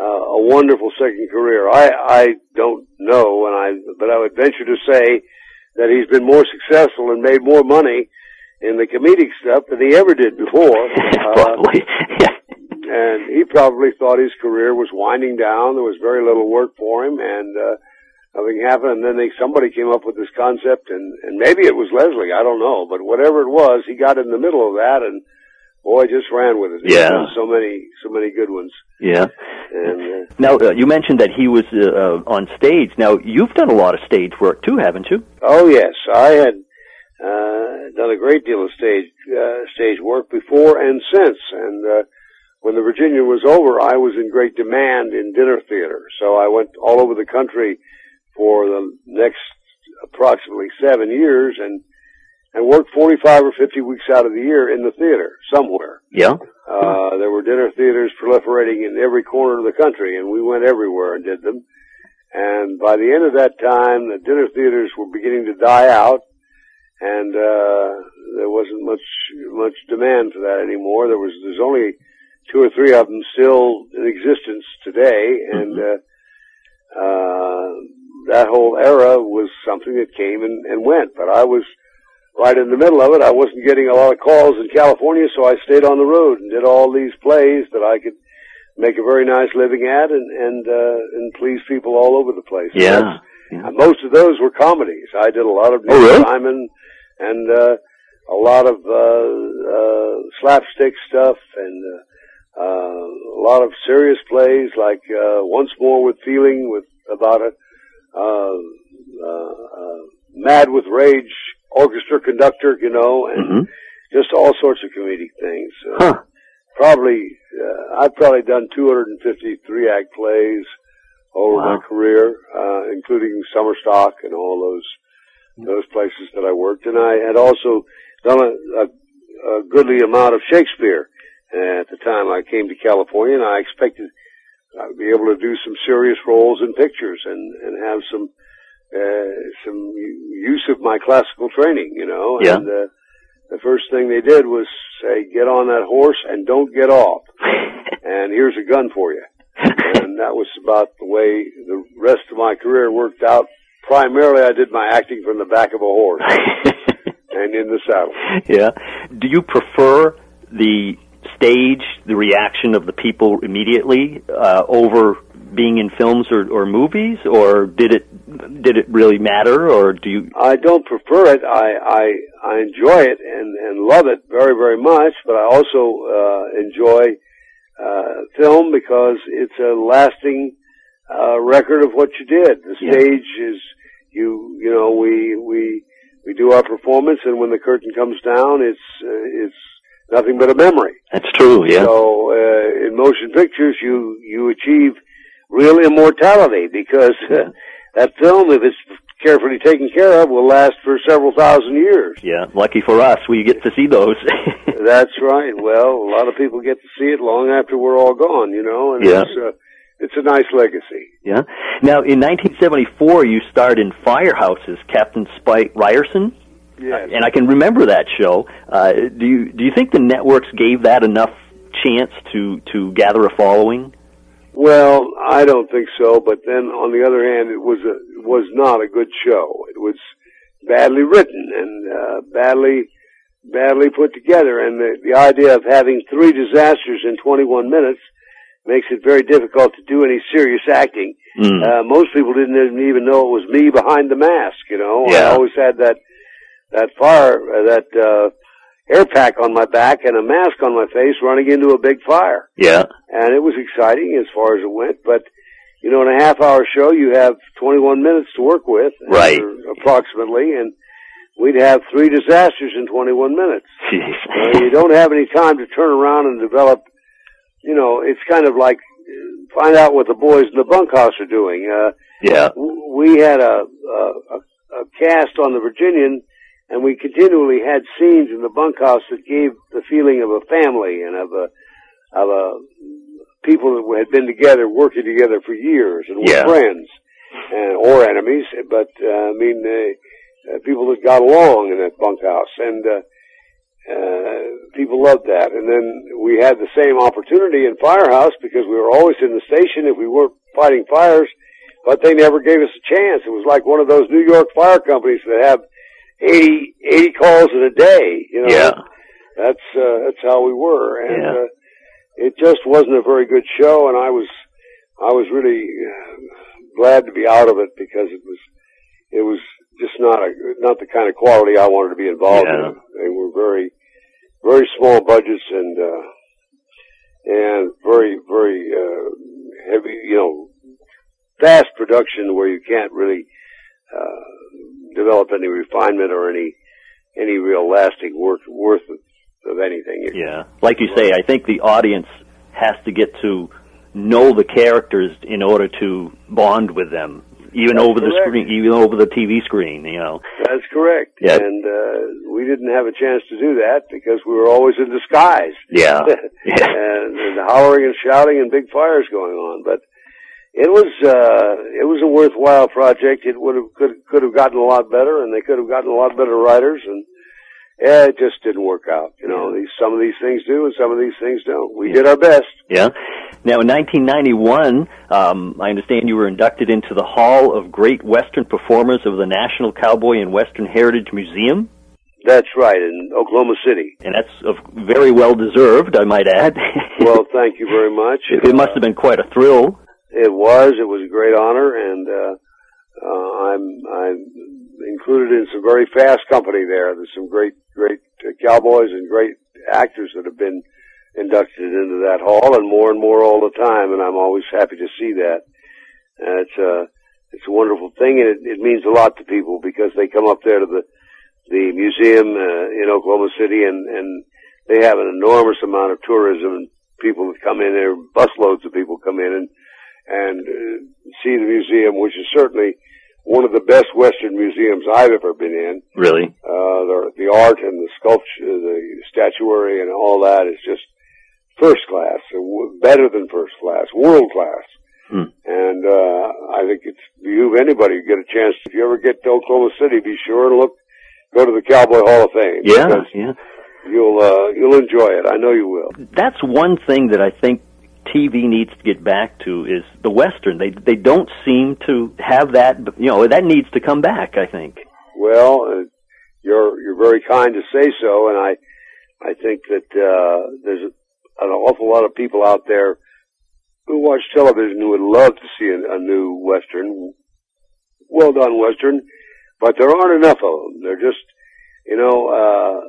uh, a wonderful second career. I I don't know, and I but I would venture to say that he's been more successful and made more money in the comedic stuff than he ever did before. Uh, Probably. Yeah. and he probably thought his career was winding down. There was very little work for him, and uh, nothing happened. And then they, somebody came up with this concept, and and maybe it was Leslie. I don't know, but whatever it was, he got in the middle of that, and boy, just ran with it. Yeah. so many, so many good ones. Yeah. And uh, Now, uh, you mentioned that he was uh, uh, on stage. Now, you've done a lot of stage work too, haven't you? oh yes, I had uh, done a great deal of stage uh, stage work before and since, and. Uh, when the Virginia was over, I was in great demand in dinner theater. So I went all over the country for the next approximately seven years and, and worked 45 or 50 weeks out of the year in the theater somewhere. Yeah. Uh, there were dinner theaters proliferating in every corner of the country and we went everywhere and did them. And by the end of that time, the dinner theaters were beginning to die out and, uh, there wasn't much, much demand for that anymore. There was, there's only two or three of them still in existence today, and uh, uh, that whole era was something that came and, and went. But I was right in the middle of it. I wasn't getting a lot of calls in California, so I stayed on the road and did all these plays that I could make a very nice living at and and uh, and please people all over the place. Yeah. That's- uh, most of those were comedies. I did a lot of Neil Oh, really? Simon and uh, a lot of uh, uh, slapstick stuff and. Uh, uh, a lot of serious plays like uh, Once More with Feeling with about a uh, uh, uh, Mad with Rage orchestra conductor, you know, and Mhm. just all sorts of comedic things. Uh, Huh. Probably, uh, I've probably done 253 act plays over Wow. my career, uh, including summer stock and all those those places that I worked, and I had also done a, a, a goodly amount of Shakespeare. Uh, at the time I came to California, and I expected I would be able to do some serious roles in pictures and and have some uh, some use of my classical training, you know. Yeah. And uh, the first thing they did was say, "Get on that horse and don't get off." and here's a gun for you. and that was about the way the rest of my career worked out. Primarily, I did my acting from the back of a horse and in the saddle. yeah. Do you prefer the stage, the reaction of the people immediately, uh, over being in films or, or movies, or did it did it really matter, or do you? I don't prefer it. I I, I enjoy it and and love it very very much. But I also uh, enjoy uh, film because it's a lasting uh, record of what you did. The Yeah. stage is you you know we we we do our performance, and when the curtain comes down, it's uh, it's nothing but a memory. That's true. Yeah. So uh, in motion pictures, you you achieve real immortality because uh, that film, if it's carefully taken care of, will last for several thousand years. yeah. Lucky for us, we get to see those. That's right. Well, a lot of people get to see it long after we're all gone, you know, and Yeah. it's uh, it's a nice legacy. yeah. Now, in 1974, you starred in Firehouse as Captain Spike Ryerson. Yes. and I can remember that show. Uh, do you do you think the networks gave that enough chance to to gather a following? Well, I don't think so. But then, on the other hand, it was a it was not a good show. It was badly written and uh, badly badly put together. And the the idea of having three disasters in 21 minutes makes it very difficult to do any serious acting. Mm. Uh, most people didn't even know it was me behind the mask. You know, I always had that that fire uh, that uh, air pack on my back and a mask on my face, running into a big fire yeah, and it was exciting as far as it went. But you know, in a half hour show, you have 21 minutes to work with, Right. approximately, and we'd have three disasters in 21 minutes. Jeez. Uh, you don't have any time to turn around and develop. You know, it's kind of like find out what the boys in the bunkhouse are doing. Uh, yeah. we had a, a, a, a cast on the Virginian, and we continually had scenes in the bunkhouse that gave the feeling of a family and of a of a people that had been together, working together for years, and were Yeah. friends, and or enemies. But uh, I mean, uh, uh, people that got along in that bunkhouse, and uh, uh, people loved that. And then we had the same opportunity in Firehouse because we were always in the station if we weren't fighting fires, but they never gave us a chance. It was like one of those New York fire companies that have 80, 80 calls in a day. You know, Yeah. that's uh, that's how we were, and Yeah. uh, it just wasn't a very good show. And I was I was really uh, glad to be out of it because it was it was just not a not the kind of quality I wanted to be involved Yeah. in. They were very very small budgets and uh, and very very uh, heavy, you know, fast production where you can't really uh, develop any refinement or any any real lasting worth worth of, of anything. Yeah. Like you say, I think the audience has to get to know the characters in order to bond with them, even That's over the screen, even over the TV screen. You know. That's correct. Yeah. And uh, we didn't have a chance to do that because we were always in disguise. Yeah. Yeah. and there's hollering and shouting and big fires going on. But it was uh, it was a worthwhile project. It would have could could have gotten a lot better, and they could have gotten a lot better writers. And yeah, it just didn't work out. You know, these some of these things do, and some of these things don't. We did our best. Yeah. Now, in 1991, um, I understand you were inducted into the Hall of Great Western Performers of the National Cowboy and Western Heritage Museum, That's right in Oklahoma City. and that's very well deserved, I might add. Well, thank you very much. it, it must have been quite a thrill. It was. It was a great honor, and uh, uh, I'm I'm included in some very fast company there. There's some great great uh, cowboys and great actors that have been inducted into that hall, and more and more all the time. And I'm always happy to see that. And it's a it's a wonderful thing, and it, it means a lot to people because they come up there to the the museum uh, in Oklahoma City, and and they have an enormous amount of tourism and people that come in there. Busloads of people come in and and uh, see the museum, which is certainly one of the best Western museums I've ever been in. Really? Uh, the, the art and the sculpture, the statuary and all that is just first class, uh, better than first class, world class. Hmm. And, uh, I think it's behove anybody to get a chance. If you ever get to Oklahoma City, be sure and look, go to the Cowboy Hall of Fame. Yeah, yeah. You'll, uh, you'll enjoy it. I know you will. That's one thing that I think TV needs to get back to is the Western. They they don't seem to have that. You know, that needs to come back. I think. Well, uh, you're you're very kind to say so, and I I think that uh, there's an awful lot of people out there who watch television who would love to see a, a new western, well done western, but there aren't enough of them. They're just, you know, uh,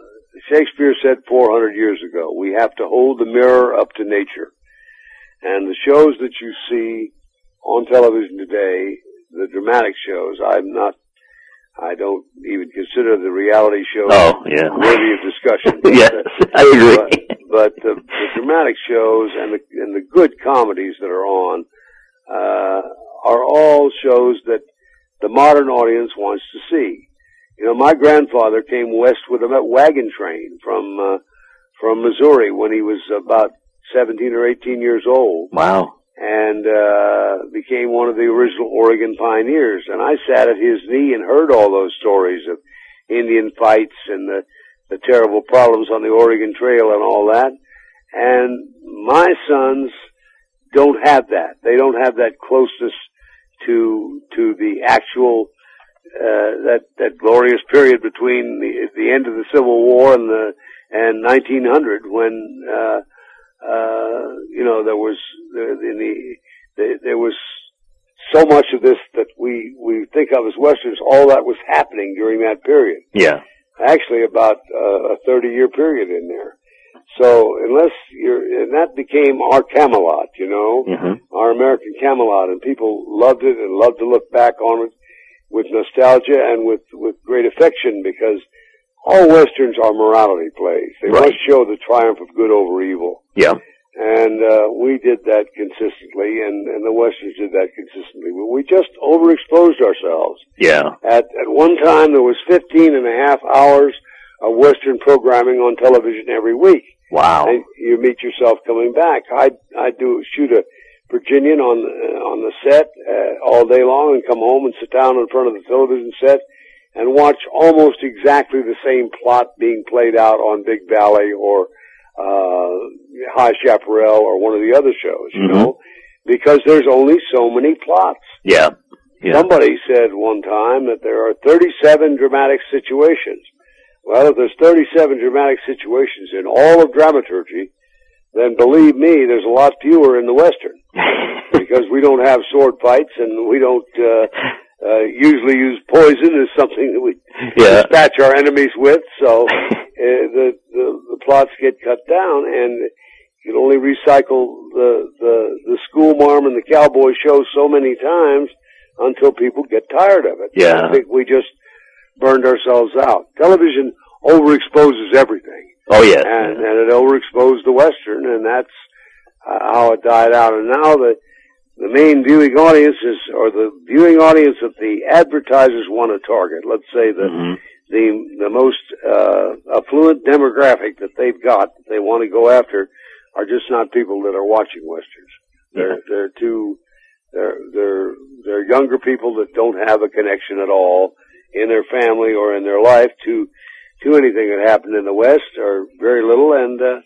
Shakespeare said 400 years ago, we have to hold the mirror up to nature. And the shows that you see on television today, the dramatic shows, I'm not I don't even consider the reality shows Oh, yeah. worthy of discussion. yes, I agree. But, but the, the dramatic shows and the and the good comedies that are on uh, are all shows that the modern audience wants to see. You know, my grandfather came west with a wagon train from uh, from Missouri when he was about seventeen or eighteen years old wow. and uh, became one of the original Oregon pioneers. And I sat at his knee and heard all those stories of Indian fights and the, the terrible problems on the Oregon Trail and all that. And my sons don't have that. They don't have that closeness to to the actual uh, that that glorious period between the the end of the Civil War and the and 1900 when uh, uh, you know there was there, in the, the there was so much of this that we we think of as westerns. All that was happening during that period. Yeah. Actually, about uh, a 30 year period in there. So unless you're, and that became our Camelot, you know, Mhm. our American Camelot, and people loved it and loved to look back on it. with nostalgia and with with great affection because all westerns are morality plays. They Right. must show the triumph of good over evil, Yeah. and uh, we did that consistently, and and the westerns did that consistently. But we just overexposed ourselves. Yeah. At at one time, there was 15 and a half hours of western programming on television every week. Wow. And you meet yourself coming back. I I do shoot a Virginian on uh, on the set uh, all day long and come home and sit down in front of the television set and watch almost exactly the same plot being played out on Big Valley or uh, High Chaparral or one of the other shows. You Mhm. know, because there's only so many plots. Yeah. Yeah. Somebody said one time that there are 37 dramatic situations. Well, if there's 37 dramatic situations in all of dramaturgy, then believe me, there's a lot fewer in the Western. because we don't have sword fights and we don't, uh, uh, usually use poison as something that we Yeah. dispatch our enemies with. So, uh, the, the, the plots get cut down and you can only recycle the, the, the school marm and the cowboy show so many times until people get tired of it. Yeah. I think we just burned ourselves out. Television overexposes everything. Oh yeah. And, and it overexposed the Western, and that's uh, how it died out. And now the, the main viewing audience is, or the viewing audience that the advertisers want to target, let's say the, Mhm. the, the most, uh, affluent demographic that they've got, that they want to go after, are just not people that are watching Westerns. They're, they're too, they're, they're, they're younger people that don't have a connection at all in their family or in their life to, to anything that happened in the West or very little and, uh,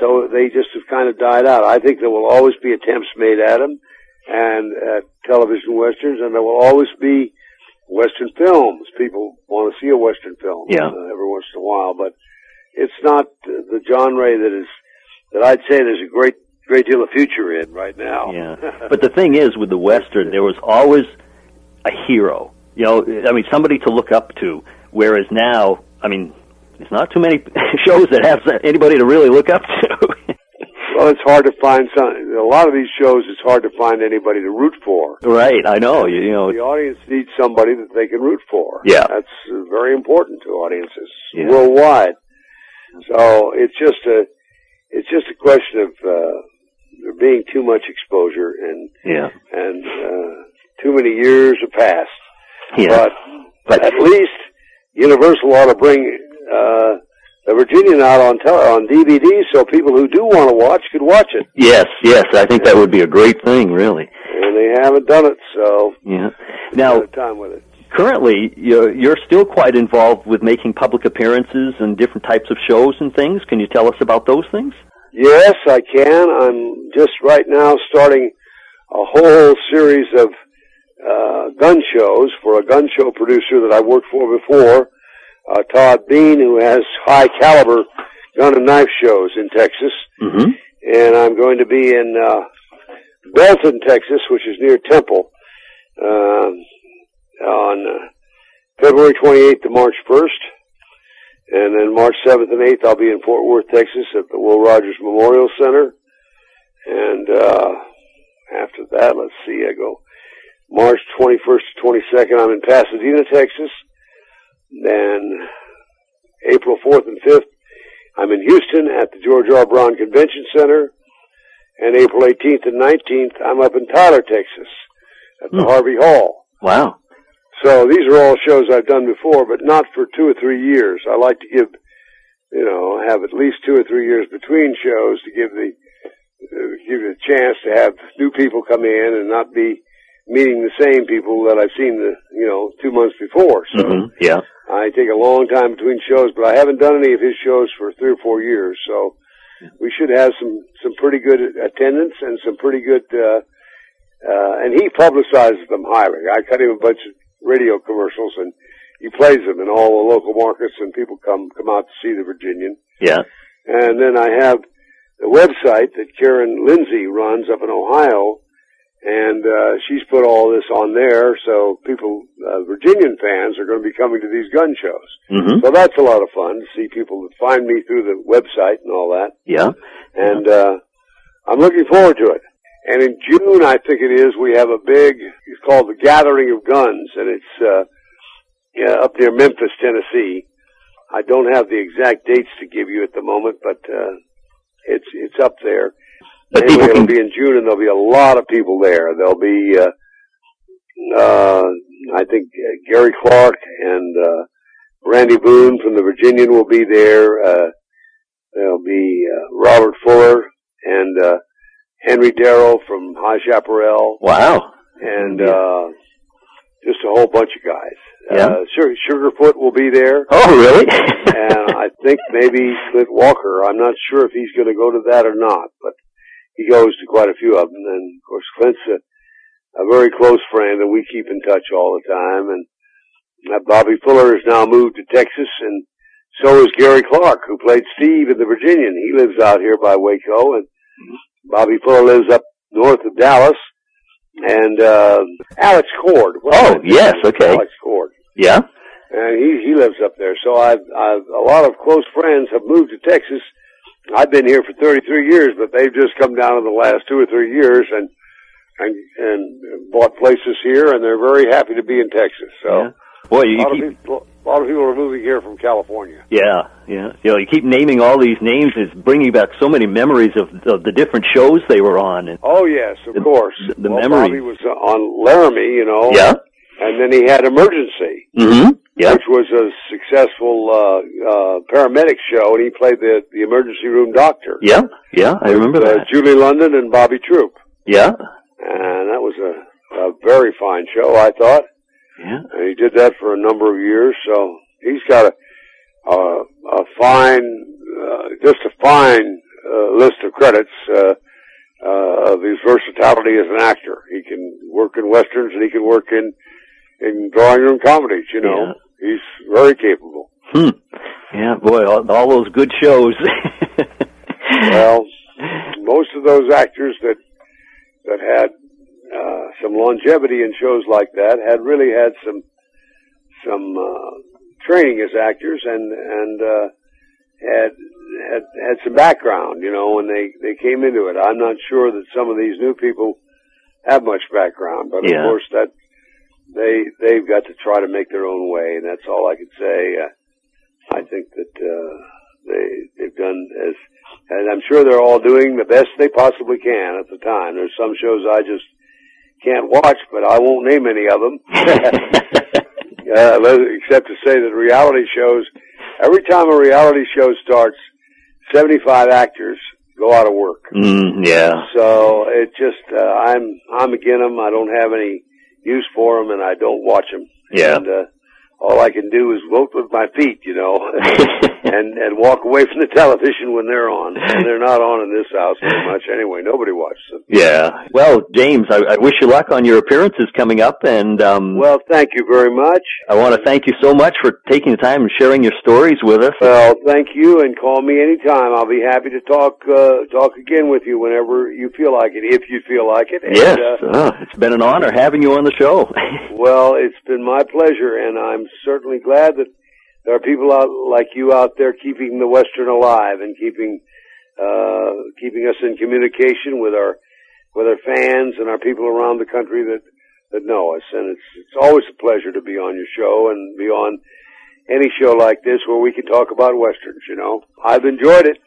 so they just have kind of died out. I think there will always be attempts made at them and at television westerns and there will always be western films. People want to see a western film Yeah. uh, every once in a while, but it's not the genre that is, that I'd say there's a great, great deal of future in right now. Yeah. But the thing is, with the Western, there was always a hero. You know, I mean, somebody to look up to. Whereas now, I mean, there's not too many shows that have anybody to really look up to. well, it's hard to find some, a lot of these shows, it's hard to find anybody to root for. right. I know. You, you know. The audience needs somebody that they can root for. Yeah. That's very important to audiences Yeah. worldwide. So it's just a, it's just a question of, uh, there being too much exposure and, Yeah. and, uh, too many years have passed. Yeah. But, But- at least Universal ought to bring, uh, the Virginian out on tele- on DVD so people who do want to watch could watch it. Yes. Yes. I think that would be a great thing. Really. And they haven't done it, so Yeah. Now, time with it. currently, you're, you're still quite involved with making public appearances and different types of shows and things. Can you tell us about those things? Yes, I can. I'm just right now starting a whole series of uh, gun shows for a gun show producer that I worked for before, uh, Todd Bean, who has high caliber gun and knife shows in Texas. Mm-hmm. And I'm going to be in uh, Belton, Texas, which is near Temple, um on uh, February 28th to March 1st. And then March 7th and 8th, I'll be in Fort Worth, Texas at the Will Rogers Memorial Center. And, uh, after that, let's see, I go March 21st to 22nd, I'm in Pasadena, Texas. Then April 4th and 5th, I'm in Houston at the George R. Brown Convention Center. And April 18th and 19th, I'm up in Tyler, Texas at the Hmm. Harvey Hall. Wow. So these are all shows I've done before, but not for two or three years. I like to give, you know, have at least two or three years between shows to give the, uh, give you a chance to have new people come in and not be meeting the same people that I've seen the, you know, two months before. So hmm Yeah. I take a long time between shows, but I haven't done any of his shows for three or four years. So we should have some, some pretty good attendance and some pretty good, uh, uh, and he publicizes them highly. I cut him a bunch of radio commercials and he plays them in all the local markets and people come, come out to see the Virginian. Yeah. And then I have the website that Karen Lindsay runs up in Ohio, and uh, she's put all this on there, so people, uh, Virginian fans, are going to be coming to these gun shows. hmm So that's a lot of fun to see people that find me through the website and all that. Yeah. And uh, I'm looking forward to it. And in June, I think it is, we have a big, it's called the Gathering of Guns, and it's, uh, yeah, up near Memphis, Tennessee. I don't have the exact dates to give you at the moment, but, uh, it's, it's up there. But Anyway, people it'll can- be in June and there'll be a lot of people there. There'll be, uh, uh, I think uh, Gary Clarke and, uh, Randy Boone from the Virginian will be there. Uh, there'll be, uh, Robert Fuller and, uh, Henry Darrow from High Chaparral Wow. and, Yeah. uh, just a whole bunch of guys. Yeah. Uh, Sugar, Sugarfoot will be there. Oh, really? and I think maybe Clint Walker. I'm not sure if he's going to go to that or not, but he goes to quite a few of them. And of course, Clint's a, a very close friend, and we keep in touch all the time. And uh, Bobby Fuller has now moved to Texas, and so is Gary Clarke, who played Steve in the Virginian. He lives out here by Waco, and Bobby Fuller lives up north of Dallas. And uh, Alex Cord. Oh, yes, okay. Alex Cord yeah. and he he lives up there. So I've I've a lot of close friends have moved to Texas. I've been here for 33 years, but they've just come down in the last two or three years and and and bought places here, and they're very happy to be in Texas. So Yeah. A you lot of keep people a lot of people are moving here from California. Yeah, yeah. You know, you keep naming all these names. It's bringing back so many memories of, of the different shows they were on. And, Oh yes, of The- course. the well, memories. Bobby was on Laramie, you know. yeah. And then he had Emergency. Mm-hmm. Yeah. which was a successful uh, uh, paramedic show, and he played the the emergency room doctor. Yeah. Yeah. I remember uh, that. Julie London and Bobby Troup, Yeah. and that was a, a very fine show, I thought. Yeah. And he did that for a number of years, so he's got a a, a fine, uh, just a fine uh, list of credits uh, uh, of his versatility as an actor. He can work in westerns, and he can work in in drawing room comedies. You know, he's very capable. Hmm. Yeah. Boy, all, all those good shows. Well, most of those actors that that had uh, some longevity in shows like that had really had some some uh, training as actors and and uh, had had had some background, you know, when they they came into it. I'm not sure that some of these new people have much background, but Yeah. of course that they they've got to try to make their own way, and that's all I can say. Uh, I think that uh, they they've done as, and I'm sure they're all doing the best they possibly can at the time. There's some shows I just can't watch, but I won't name any of them, uh, except to say that reality shows. Every time a reality show starts, 75 actors go out of work. mm, yeah. So it just uh, I'm I'm against them. I don't have any use for them, and I don't watch them. Yeah. And uh, all I can do is vote with my feet, you know, and and walk away from the television when they're on. And they're not on in this house very much anyway. Nobody watches them. Yeah. Well, James, I, I wish you luck on your appearances coming up, and um, Well, thank you very much. I want to thank you so much for taking the time and sharing your stories with us. Well, thank you, and call me anytime. I'll be happy to talk uh, talk again with you whenever you feel like it, if you feel like it. And, yes, uh, uh, it's been an honor having you on the show. Well, it's been my pleasure, and I'm certainly glad that there are people out like you out there keeping the Western alive and keeping uh, keeping us in communication with our with our fans and our people around the country that that know us. And it's it's always a pleasure to be on your show and be on any show like this where we can talk about westerns. You know, I've enjoyed it.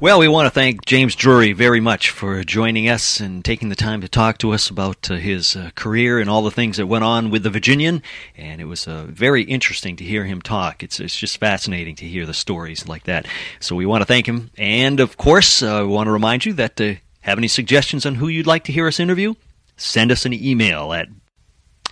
Well, we want to thank James Drury very much for joining us and taking the time to talk to us about uh, his uh, career and all the things that went on with the Virginian. And it was uh, very interesting to hear him talk. It's it's just fascinating to hear the stories like that. So we want to thank him, and of course, uh, we want to remind you that uh, have any suggestions on who you'd like to hear us interview, send us an email at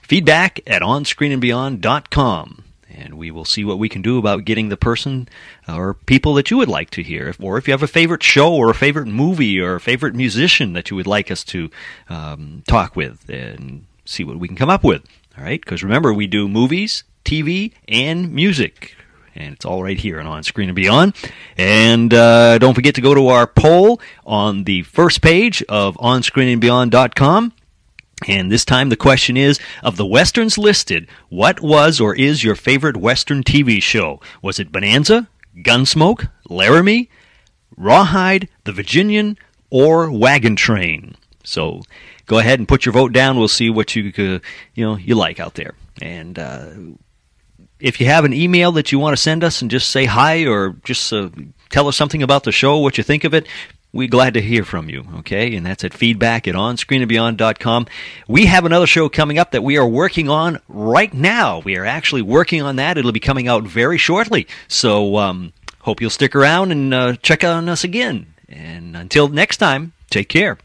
feedback at onscreenandbeyond.com and we will see what we can do about getting the person or people that you would like to hear or if you have a favorite show or a favorite movie or a favorite musician that you would like us to um, talk with and see what we can come up with all right because remember we do movies tv and music and it's all right here and on screen and beyond. And uh, don't forget to go to our poll on the first page of onscreenandbeyond.com. And this time the question is of the westerns listed, what was or is your favorite western TV show? Was it Bonanza, Gunsmoke, Laramie, Rawhide, The Virginian, or Wagon Train. So go ahead and put your vote down. We'll see what you uh, you know you like out there. And uh, if you have an email that you want to send us and just say hi or just uh, tell us something about the show, what you think of it, we're glad to hear from you, okay? And that's at feedback at onscreenandbeyond.com. We have another show coming up that we are working on right now. We are actually working on that. It'll be coming out very shortly. So, um, hope you'll stick around and uh, check on us again. And until next time, take care.